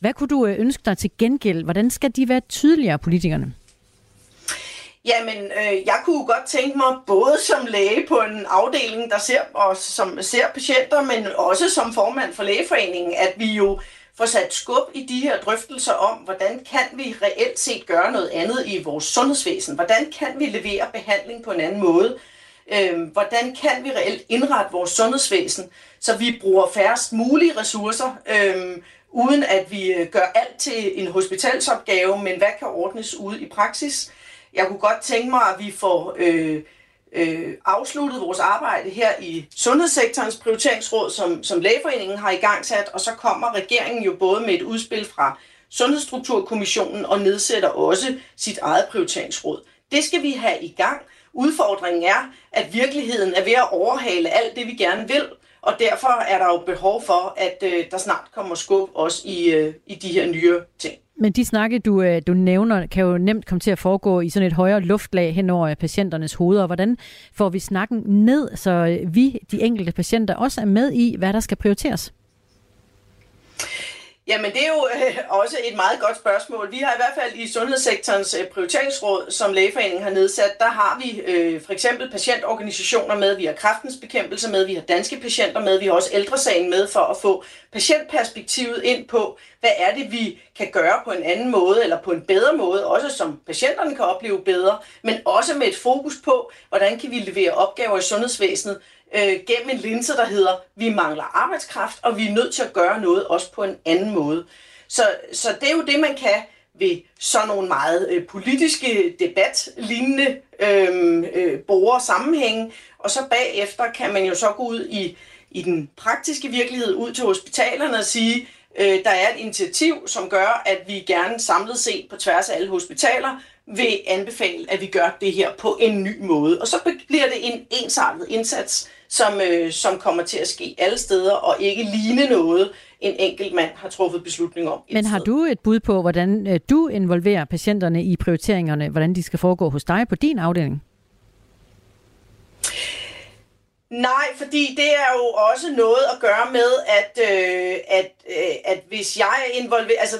Hvad kunne du øh, ønske dig til gengæld? Hvordan skal de være tydeligere, politikerne? Jamen, øh, jeg kunne godt tænke mig, både som læge på en afdeling, der ser, os, som ser patienter, men også som formand for lægeforeningen, at vi jo får sat skub i de her drøftelser om, hvordan kan vi reelt set gøre noget andet i vores sundhedsvæsen? Hvordan kan vi levere behandling på en anden måde? Øhm, hvordan kan vi reelt indrette vores sundhedsvæsen, så vi bruger færrest mulige ressourcer, øhm, uden at vi øh, gør alt til en hospitalsopgave, men hvad kan ordnes ude i praksis? Jeg kunne godt tænke mig, at vi får øh, øh, afsluttet vores arbejde her i Sundhedssektorens prioriteringsråd, som, som Lægeforeningen har i gang sat, og så kommer regeringen jo både med et udspil fra Sundhedsstrukturkommissionen og nedsætter også sit eget prioriteringsråd. Det skal vi have i gang. Udfordringen er, at virkeligheden er ved at overhale alt det, vi gerne vil, og derfor er der jo behov for, at øh, der snart kommer skub også i, øh, i de her nye ting. Men de snakke, du, øh, du nævner, kan jo nemt komme til at foregå i sådan et højere luftlag hen over patienternes hoveder. Hvordan får vi snakken ned, så vi, de enkelte patienter, også er med i, hvad der skal prioriteres? Jamen det er jo øh, også et meget godt spørgsmål. Vi har i hvert fald i Sundhedssektorens øh, prioriteringsråd, som Lægeforeningen har nedsat, der har vi øh, for eksempel patientorganisationer med, vi har kraftens bekæmpelse med, vi har danske patienter med, vi har også ældresagen med for at få patientperspektivet ind på, hvad er det, vi kan gøre på en anden måde, eller på en bedre måde, også som patienterne kan opleve bedre, men også med et fokus på, hvordan kan vi levere opgaver i sundhedsvæsenet øh, gennem en linse, der hedder, vi mangler arbejdskraft, og vi er nødt til at gøre noget også på en anden måde. Så, så det er jo det, man kan ved sådan nogle meget øh, politiske debatlignende øhm, øh, øh, borger sammenhænge, og så bagefter kan man jo så gå ud i, i den praktiske virkelighed, ud til hospitalerne og sige, øh, der er et initiativ, som gør, at vi gerne samlet set på tværs af alle hospitaler vil anbefale, at vi gør det her på en ny måde. Og så bliver det en ensartet indsats, som, øh, som kommer til at ske alle steder, og ikke ligne noget, en enkelt mand har truffet beslutning om. Men har du et bud på, hvordan øh, du involverer patienterne i prioriteringerne, hvordan de skal foregå hos dig på din afdeling? Nej, fordi det er jo også noget at gøre med, at, øh, at, øh, at hvis jeg er involveret, altså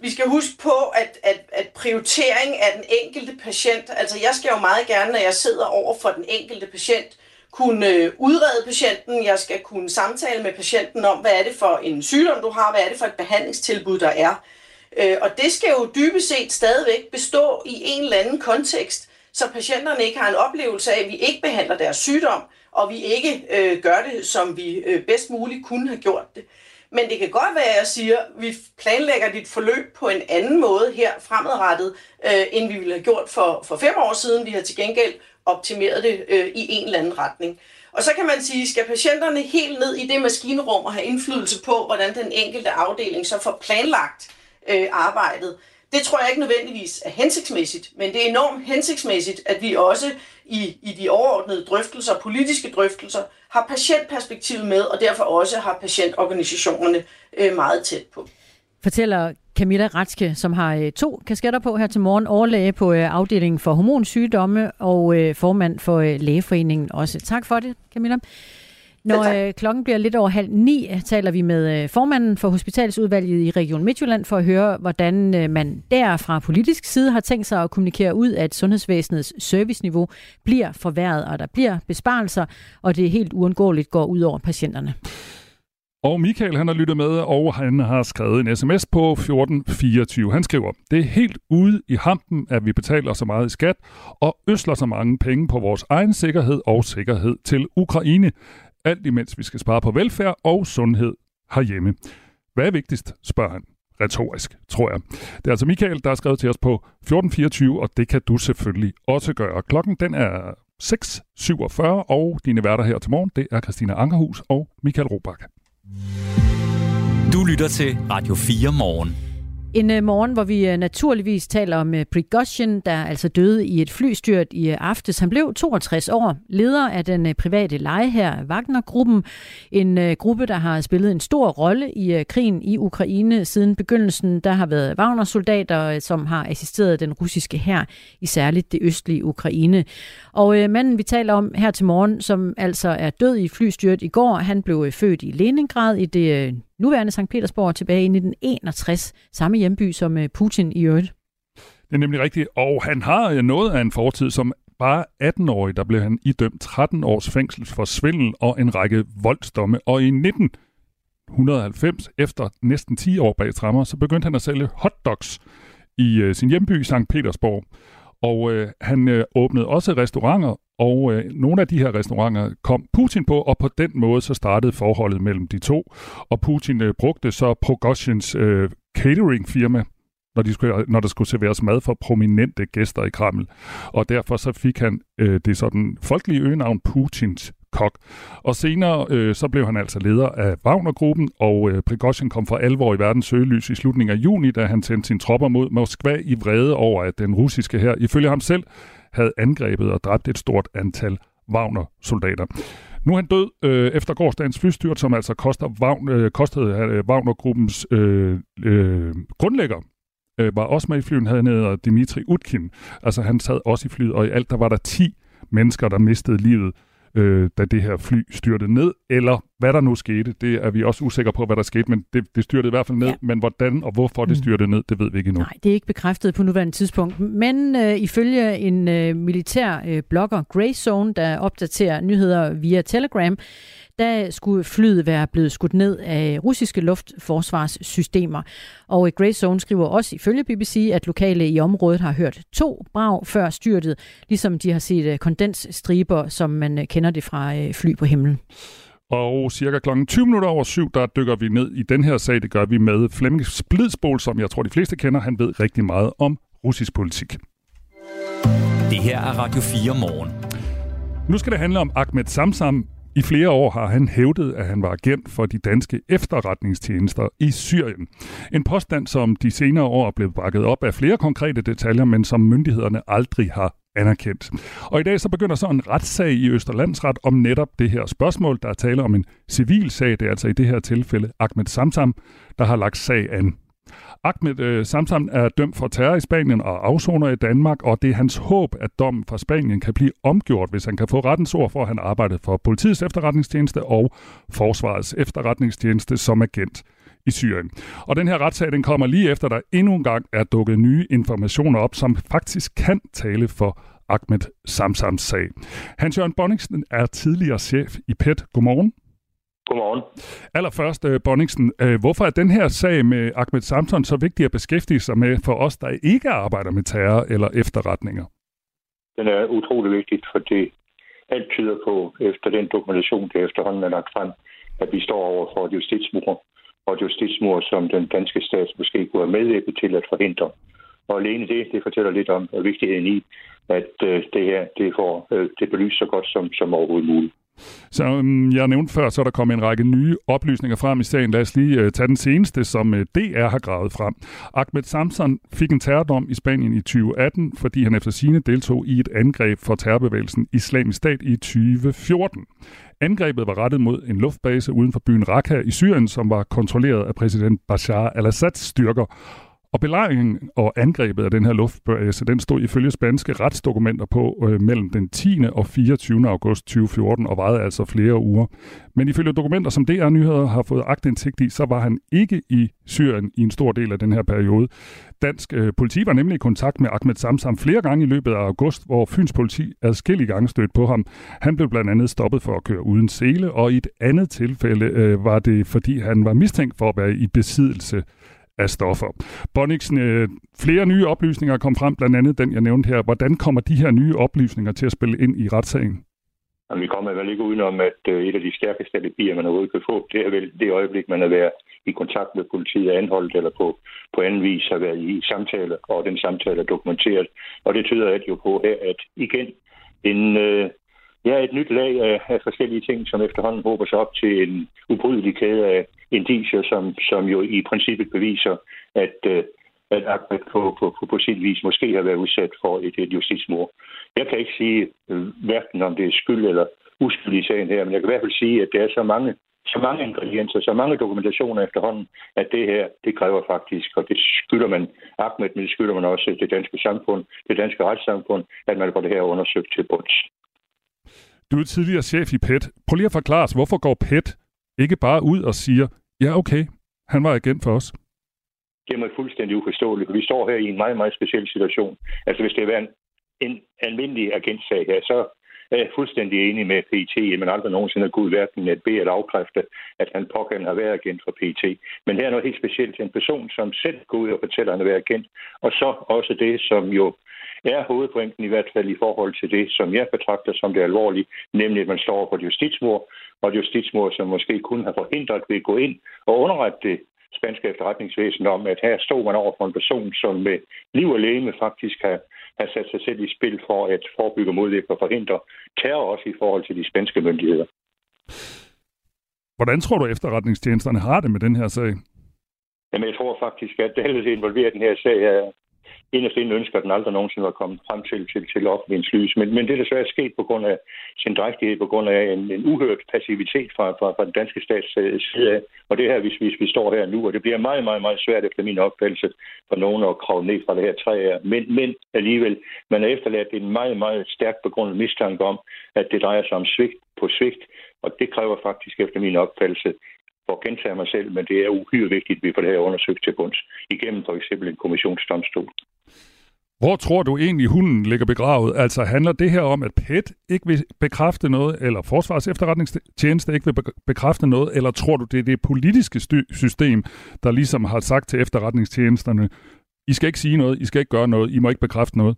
vi skal huske på, at, at, at prioritering af den enkelte patient, altså jeg skal jo meget gerne, når jeg sidder over for den enkelte patient, kunne øh, udrede patienten, jeg skal kunne samtale med patienten om, hvad er det for en sygdom, du har, hvad er det for et behandlingstilbud, der er. Øh, og det skal jo dybest set stadigvæk bestå i en eller anden kontekst, så patienterne ikke har en oplevelse af, at vi ikke behandler deres sygdom, og vi ikke øh, gør det, som vi øh, bedst muligt kunne have gjort det. Men det kan godt være, at jeg siger, at vi planlægger dit forløb på en anden måde her fremadrettet, øh, end vi ville have gjort for, for fem år siden. Vi har til gengæld optimeret det øh, i en eller anden retning. Og så kan man sige, skal patienterne helt ned i det maskinrum og have indflydelse på, hvordan den enkelte afdeling så får planlagt øh, arbejdet. Det tror jeg ikke nødvendigvis er hensigtsmæssigt, men det er enormt hensigtsmæssigt, at vi også i, i de overordnede drøftelser, politiske drøftelser, har patientperspektivet med, og derfor også har patientorganisationerne øh, meget tæt på. Fortæller Camilla Ratske, som har øh, to kasketter på her til morgen, overlæge på øh, afdelingen for hormonsygdomme og øh, formand for Lægeforeningen også. Tak for det, Camilla. Når øh, klokken bliver lidt over halv ni, taler vi med øh, formanden for hospitalsudvalget i Region Midtjylland for at høre, hvordan øh, man der fra politisk side har tænkt sig at kommunikere ud, at sundhedsvæsenets serviceniveau bliver forværret, og der bliver besparelser, og det helt uundgåeligt går ud over patienterne. Og Michael han har lyttet med, og han har skrevet en sms på 1424. Han skriver, det er helt ude i hampen, at vi betaler så meget i skat og øsler så mange penge på vores egen sikkerhed og sikkerhed til Ukraine. Alt imens vi skal spare på velfærd og sundhed herhjemme. Hvad er vigtigst, spørger han. Retorisk, tror jeg. Det er altså Michael, der har skrevet til os på 1424, og det kan du selvfølgelig også gøre. Klokken den er 6.47, og dine værter her til morgen, det er Christina Ankerhus og Michael Robach. Du lytter til Radio 4 morgen. En øh, morgen, hvor vi øh, naturligvis taler om øh, Prigozhin, der altså døde i et flystyrt i aftes. Han blev 62 år, leder af den private leje her, Wagner-gruppen. En gruppe, der har spillet en stor rolle i krigen i Ukraine siden begyndelsen. Der har været Wagner-soldater, som har assisteret den russiske hær i særligt det østlige Ukraine. Og øh, manden, vi taler om her til morgen, som altså er død i flystyrt i går, han blev øh, født i Leningrad i det øh, nuværende St. Petersborg tilbage i 1961, samme hjemby som øh, Putin i øvrigt. Det er nemlig rigtigt, og han har øh, noget af en fortid som bare 18-årig, der blev han idømt 13 års fængsel for svindel og en række voldsdomme. Og i 1990, efter næsten 10 år bag trammer, så begyndte han at sælge hotdogs i øh, sin hjemby St. Petersborg. Og øh, han øh, åbnede også restauranter, og øh, nogle af de her restauranter kom Putin på, og på den måde så startede forholdet mellem de to. Og Putin øh, brugte så Progozhins øh, cateringfirma, når, de skulle, når der skulle serveres mad for prominente gæster i Kreml. Og derfor så fik han øh, det sådan folkelige øgenavn Putins kok. Og senere øh, så blev han altså leder af Wagner-gruppen, og øh, Prigozhin kom for alvor i verdens søgelys i slutningen af juni, da han sendte sine tropper mod Moskva i vrede over, at den russiske her, ifølge ham selv, havde angrebet og dræbt et stort antal Wagner-soldater. Nu er han død øh, efter gårdsdagens flystyrt, som altså koster Wagner, øh, kostede øh, Wagner-gruppens øh, øh, grundlægger, øh, var også med i flyet, han hedder Dimitri Utkin. Altså han sad også i flyet, og i alt der var der 10 mennesker, der mistede livet øh, da det her fly styrtede ned, eller hvad der nu skete, det er vi også usikre på, hvad der skete, men det, det styrtede i hvert fald ned, ja. men hvordan og hvorfor det mm. styrtede ned, det ved vi ikke endnu. Nej, det er ikke bekræftet på nuværende tidspunkt, men øh, ifølge en øh, militær øh, blogger, Grayzone, der opdaterer nyheder via Telegram, der skulle flyet være blevet skudt ned af russiske luftforsvarssystemer. Og Grey Zone skriver også ifølge BBC, at lokale i området har hørt to brag før styrtet, ligesom de har set øh, kondensstriber, som man øh, kender det fra øh, fly på himlen. Og cirka kl. 20 minutter over syv, der dykker vi ned i den her sag. Det gør vi med Flemming Splidsbol, som jeg tror de fleste kender. Han ved rigtig meget om russisk politik. Det her er Radio 4 morgen. Nu skal det handle om Ahmed Samsam. I flere år har han hævdet, at han var agent for de danske efterretningstjenester i Syrien. En påstand, som de senere år er blevet bakket op af flere konkrete detaljer, men som myndighederne aldrig har anerkendt. Og i dag så begynder så en retssag i Østerlandsret om netop det her spørgsmål. Der er tale om en civil sag. Det er altså i det her tilfælde Ahmed Samsam, der har lagt sag an. Ahmed øh, Samsam er dømt for terror i Spanien og afsoner i Danmark, og det er hans håb, at dommen fra Spanien kan blive omgjort, hvis han kan få rettens ord for, at han arbejdede for politiets efterretningstjeneste og forsvarets efterretningstjeneste som agent i Syrien. Og den her retssag, den kommer lige efter, der endnu en gang er dukket nye informationer op, som faktisk kan tale for Ahmed Samsams sag. Hans-Jørgen Bonningsen er tidligere chef i PET. Godmorgen. Godmorgen. Allerførst, uh, Bonningsen, uh, hvorfor er den her sag med Ahmed Samson så vigtig at beskæftige sig med for os, der ikke arbejder med terror eller efterretninger? Den er utrolig vigtig, fordi alt tyder på, efter den dokumentation, der efterhånden er lagt frem, at vi står over for et justitsmord, og et justitsmord, som den danske stat måske kunne have medvirket til at forhindre. Og alene det, det fortæller lidt om vigtigheden i, at uh, det her det får det belyst så godt som, som overhovedet muligt. Som øhm, um, jeg nævnte før, så er der kommet en række nye oplysninger frem i sagen. Lad os lige uh, tage den seneste, som øh, uh, DR har gravet frem. Ahmed Samson fik en terrordom i Spanien i 2018, fordi han efter sine deltog i et angreb for terrorbevægelsen Islamisk Stat i 2014. Angrebet var rettet mod en luftbase uden for byen Raqqa i Syrien, som var kontrolleret af præsident Bashar al-Assads styrker, og belejringen og angrebet af den her luftbase, den stod ifølge spanske retsdokumenter på øh, mellem den 10. og 24. august 2014 og varede altså flere uger. Men ifølge dokumenter, som DR Nyheder har fået agtindsigt i, så var han ikke i Syrien i en stor del af den her periode. Dansk øh, politi var nemlig i kontakt med Ahmed Samsam flere gange i løbet af august, hvor Fyns politi adskillige gange stødt på ham. Han blev blandt andet stoppet for at køre uden sele, og i et andet tilfælde øh, var det, fordi han var mistænkt for at være i besiddelse af stoffer. Bonniksen, øh, flere nye oplysninger kom frem, blandt andet den, jeg nævnte her. Hvordan kommer de her nye oplysninger til at spille ind i retssagen? Jamen, vi kommer vel ikke udenom, at øh, et af de stærkeste alibier, man overhovedet kan få, det er vel det øjeblik, man har været i kontakt med politiet anholdt, eller på, på anden vis har været i samtale, og den samtale er dokumenteret. Og det tyder alt jo på her, at igen en, øh, ja, et nyt lag af, af forskellige ting, som efterhånden håber sig op til en ubrydelig kæde af indiger, som, som jo i princippet beviser, at, øh, at Ahmed på, på, på, på sin vis måske har været udsat for et, et justitsmord. Jeg kan ikke sige øh, hverken om det er skyld eller uskyld i sagen her, men jeg kan i hvert fald sige, at der er så mange så mange ingredienser, så mange dokumentationer efterhånden, at det her, det kræver faktisk, og det skylder man Ahmed, men det skylder man også det danske samfund, det danske retssamfund, at man får det her undersøgt til bunds. Du er tidligere chef i PET. Prøv lige at forklare os, hvorfor går PET ikke bare ud og siger, ja okay, han var igen for os? Det er mig fuldstændig uforståeligt, vi står her i en meget, meget speciel situation. Altså hvis det er en, en almindelig agentsag her, så er jeg fuldstændig enig med PT, at man aldrig nogensinde har gået hverken at bede at afkræfte, at han pågældende har været agent for PT. Men her er noget helt specielt til en person, som selv går ud og fortæller, at han har været agent. Og så også det, som jo er hovedpointen i hvert fald i forhold til det, som jeg betragter som det alvorlige, nemlig at man står på et justitsmord, og et justitsmord, som måske kun har forhindret ved at gå ind og underrette det spanske efterretningsvæsen om, at her stod man over for en person, som med liv og læge faktisk har, har sat sig selv i spil for at forebygge modvirke og forhindre terror også i forhold til de spanske myndigheder. Hvordan tror du, efterretningstjenesterne har det med den her sag? Jamen, jeg tror faktisk, at alle involveret i den her sag er, inderst inden ønsker, at den aldrig nogensinde var kommet frem til, til, til offentligens lys. Men, men det er desværre sket på grund af sin drægtighed, på grund af en, en uhørt passivitet fra, fra, fra den danske stats øh, side af. Og det her, hvis, hvis vi står her nu, og det bliver meget, meget, meget svært efter min opfattelse for nogen at kravle ned fra det her træ her. Men, men alligevel, man har efterladt en meget, meget stærkt begrundet mistanke om, at det drejer sig om svigt på svigt, og det kræver faktisk efter min opfattelse for at gentage mig selv, men det er uhyre vigtigt, at vi får det her undersøgt til bunds igennem for eksempel en kommissionsdomstol. Hvor tror du egentlig, hunden ligger begravet? Altså handler det her om, at PET ikke vil bekræfte noget, eller Forsvars efterretningstjeneste ikke vil bekræfte noget, eller tror du, det er det politiske system, der ligesom har sagt til efterretningstjenesterne, I skal ikke sige noget, I skal ikke gøre noget, I må ikke bekræfte noget?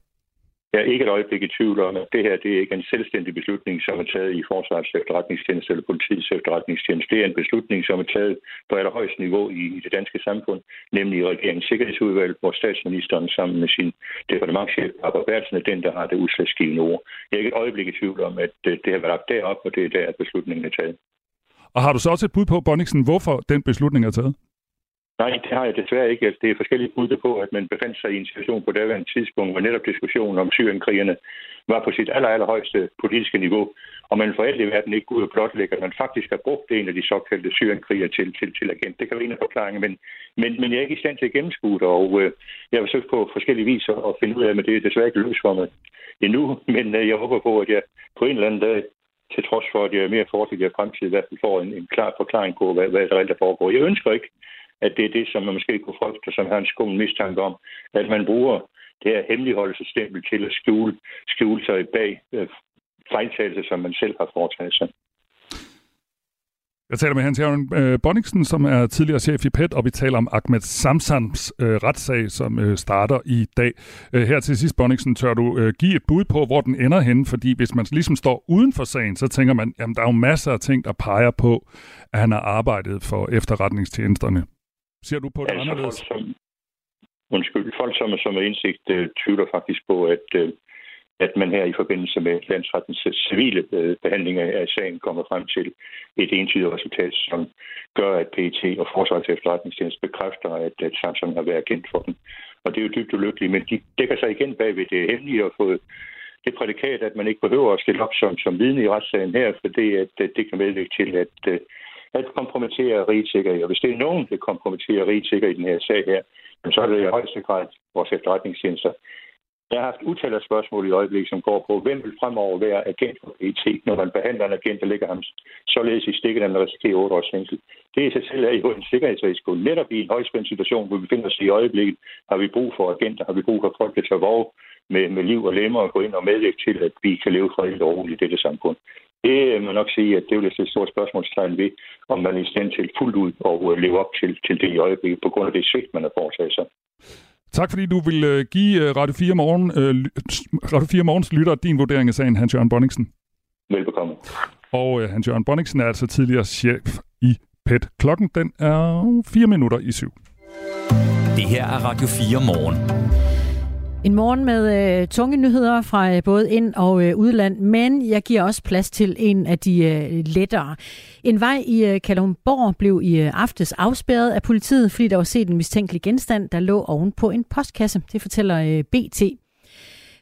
Jeg er ikke et øjeblik i tvivl om, at det her det er ikke en selvstændig beslutning, som er taget i Forsvarets efterretningstjeneste eller politiets efterretningstjeneste. Det er en beslutning, som er taget på allerhøjeste niveau i det danske samfund, nemlig i regeringens sikkerhedsudvalg, hvor statsministeren sammen med sin departementchef, Barbara Bertelsen, er den, der har det udslagsgivende ord. Jeg er ikke et øjeblik i tvivl om, at øh, det har været lagt derop, og det er der, at beslutningen er taget. Og har du så også et bud på, Bonniksen, hvorfor den beslutning er taget? Nej, det har jeg desværre ikke. Altså, det er forskellige bud på, at man befandt sig i en situation på daværende tidspunkt, hvor netop diskussionen om syrienkrigerne var på sit aller, allerhøjeste politiske niveau, og man for alt i verden ikke ud og blotlægge, at man faktisk har brugt en af de såkaldte syrienkriger til, til, til agent. Det kan være en af forklaringen, men, men, men jeg er ikke i stand til at gennemskue det, og øh, jeg har forsøgt på forskellige vis at finde ud af, men det er desværre ikke løs for mig endnu, men øh, jeg håber på, at jeg på en eller anden dag til trods for, at jeg er mere fortsat i fremtiden, i hvert fald får en, en klar forklaring på, hvad, hvad der reelt foregår. Jeg ønsker ikke, at det er det, som man måske kunne frygte, som har en skummel mistanke om, at man bruger det her hemmeligholdelsestempel til at skjule, skjule sig bag øh, fejltagelser, som man selv har foretaget sig. Jeg taler med Hans Jørgen øh, Bonningsen, som er tidligere chef i PET, og vi taler om Ahmed Samsams øh, retssag, som øh, starter i dag. Øh, her til sidst, Bonningsen, tør du øh, give et bud på, hvor den ender henne? Fordi hvis man ligesom står uden for sagen, så tænker man, jamen der er jo masser af ting, der peger på, at han har arbejdet for efterretningstjenesterne. Ser du på det altså, anderledes? Folk, som, undskyld, folk som, som er indsigt, øh, tvivler faktisk på, at, øh, at man her i forbindelse med landsrettens civile øh, behandling af sagen kommer frem til et entydigt resultat, som gør, at PET og Forsvarets efterretningstjeneste bekræfter, at, at Samsung har været kendt for dem. Og det er jo dybt ulykkeligt, men de dækker sig igen bag ved det hemmelige og fået det prædikat, at man ikke behøver at stille op som, som vidne i retssagen her, fordi at, at det kan medvirke til, at, at kompromittere rigsikkerhed. Og hvis det er nogen, der kompromitterer rigsikkerhed i den her sag her, så er det i højeste grad vores efterretningstjenester. Jeg har haft utallet spørgsmål i øjeblikket, som går på, hvem vil fremover være agent for PET, når man behandler en agent, der ligger ham således i stikket, at man risikerer 8 års fængsel. Det i sig selv er jo en sikkerhedsrisiko. Netop i en højspændt situation, hvor vi befinder os i øjeblikket, har vi brug for agenter, har vi brug for folk, der tager våge med, med liv og lemmer og gå ind og medvirke til, at vi kan leve fredeligt og roligt i dette samfund. Det må nok sige, at det vil et stort spørgsmålstegn ved, om man er i stand til fuldt ud og leve op til, til det i øjeblikket, på grund af det svigt, man har foretaget sig. Tak fordi du vil øh, give Radio 4, Morgen, øh, Radio 4 Morgens lytter din vurdering af sagen, Hans-Jørgen Bonningsen. Velbekomme. Og øh, Hans-Jørgen Bonningsen er altså tidligere chef i PET. Klokken den er 4 minutter i syv. Det her er Radio 4 Morgen. En morgen med øh, tunge nyheder fra øh, både ind- og øh, udland, men jeg giver også plads til en af de øh, lettere. En vej i øh, Kalundborg blev i øh, aftes afspærret af politiet, fordi der var set en mistænkelig genstand, der lå oven på en postkasse. Det fortæller øh, BT.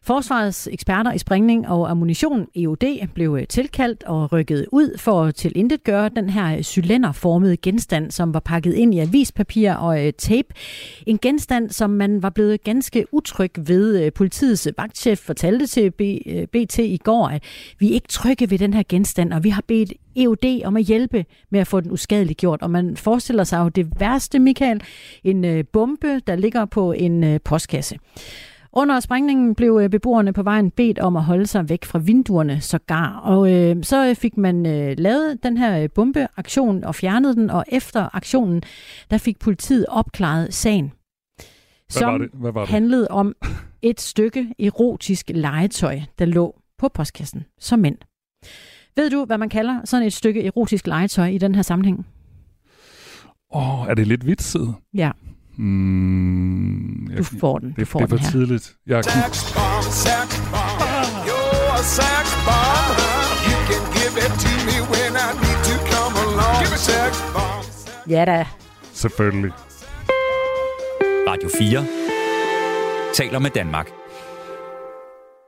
Forsvarets eksperter i sprængning og ammunition, EOD, blev øh, tilkaldt og rykket ud for at tilintetgøre den her øh, cylinderformede genstand, som var pakket ind i avispapir og øh, tape. En genstand, som man var blevet ganske utryg ved. Politiets vagtchef fortalte til BT i går, at vi ikke trygge ved den her genstand, og vi har bedt EOD om at hjælpe med at få den uskadeligt gjort. Og man forestiller sig jo det værste, Michael, en bombe, der ligger på en postkasse. Under sprængningen blev øh, beboerne på vejen bedt om at holde sig væk fra vinduerne sågar. Og øh, så fik man øh, lavet den her øh, bombeaktion og fjernet den, og efter aktionen, der fik politiet opklaret sagen. Som Hvad var det? Hvad var det? handlede om et stykke erotisk legetøj, der lå på postkassen som mænd. Ved du, hvad man kalder sådan et stykke erotisk legetøj i den her sammenhæng? Åh, oh, er det lidt vitset? Ja. Mm, jeg, du får den. Du det, får det er for den her. tidligt. Jeg er Ja da. Selvfølgelig. Radio 4 taler med Danmark.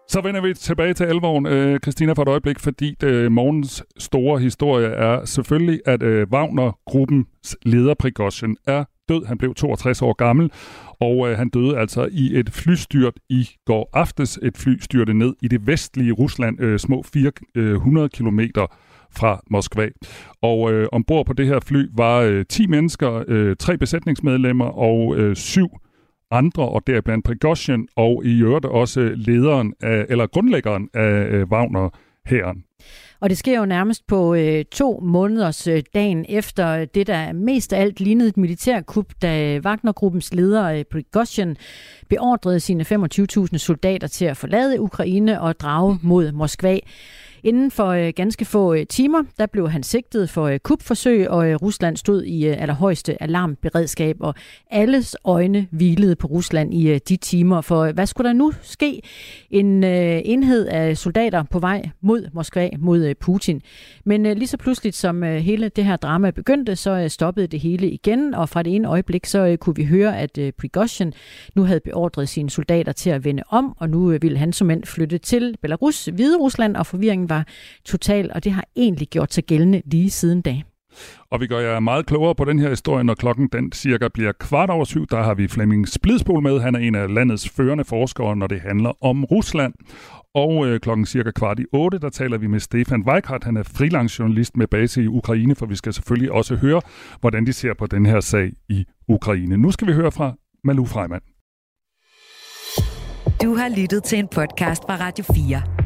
Så vender vi tilbage til alvoren, øh, Christina, for et øjeblik, fordi øh, morgens store historie er selvfølgelig, at øh, Wagner-gruppens leder Prigozhin er død. Han blev 62 år gammel, og øh, han døde altså i et flystyrt i går aftes. Et fly styrte ned i det vestlige Rusland, øh, små 400 øh, kilometer fra Moskva. Og øh, ombord på det her fly var øh, 10 mennesker, øh, tre besætningsmedlemmer og øh, syv andre, og deriblandt Prigozhin, og i øvrigt også lederen af, eller grundlæggeren af øh, Wagner, hæren. Og det sker jo nærmest på øh, to måneders øh, dagen efter øh, det, der mest af alt lignede et militærkup, da Wagnergruppens leder øh, Prigozhin beordrede sine 25.000 soldater til at forlade Ukraine og drage mod Moskva. Inden for øh, ganske få øh, timer, der blev han sigtet for øh, kupforsøg, og Rusland stod i allerhøjeste alarmberedskab, og alles øjne hvilede på Rusland i de timer. For hvad skulle der nu ske? En enhed af soldater på vej mod Moskva, mod Putin. Men lige så pludseligt som hele det her drama begyndte, så stoppede det hele igen, og fra det ene øjeblik, så kunne vi høre, at Prigozhin nu havde beordret sine soldater til at vende om, og nu ville han som mænd flytte til Belarus, Hvide Rusland, og forvirringen var total, og det har egentlig gjort sig gældende lige siden da. Og vi gør jer meget klogere på den her historie, når klokken den cirka bliver kvart over syv. Der har vi Flemming Splidsbol med. Han er en af landets førende forskere, når det handler om Rusland. Og øh, klokken cirka kvart i otte, der taler vi med Stefan Weikart. Han er freelance journalist med base i Ukraine, for vi skal selvfølgelig også høre, hvordan de ser på den her sag i Ukraine. Nu skal vi høre fra Malu Freimann. Du har lyttet til en podcast fra Radio 4.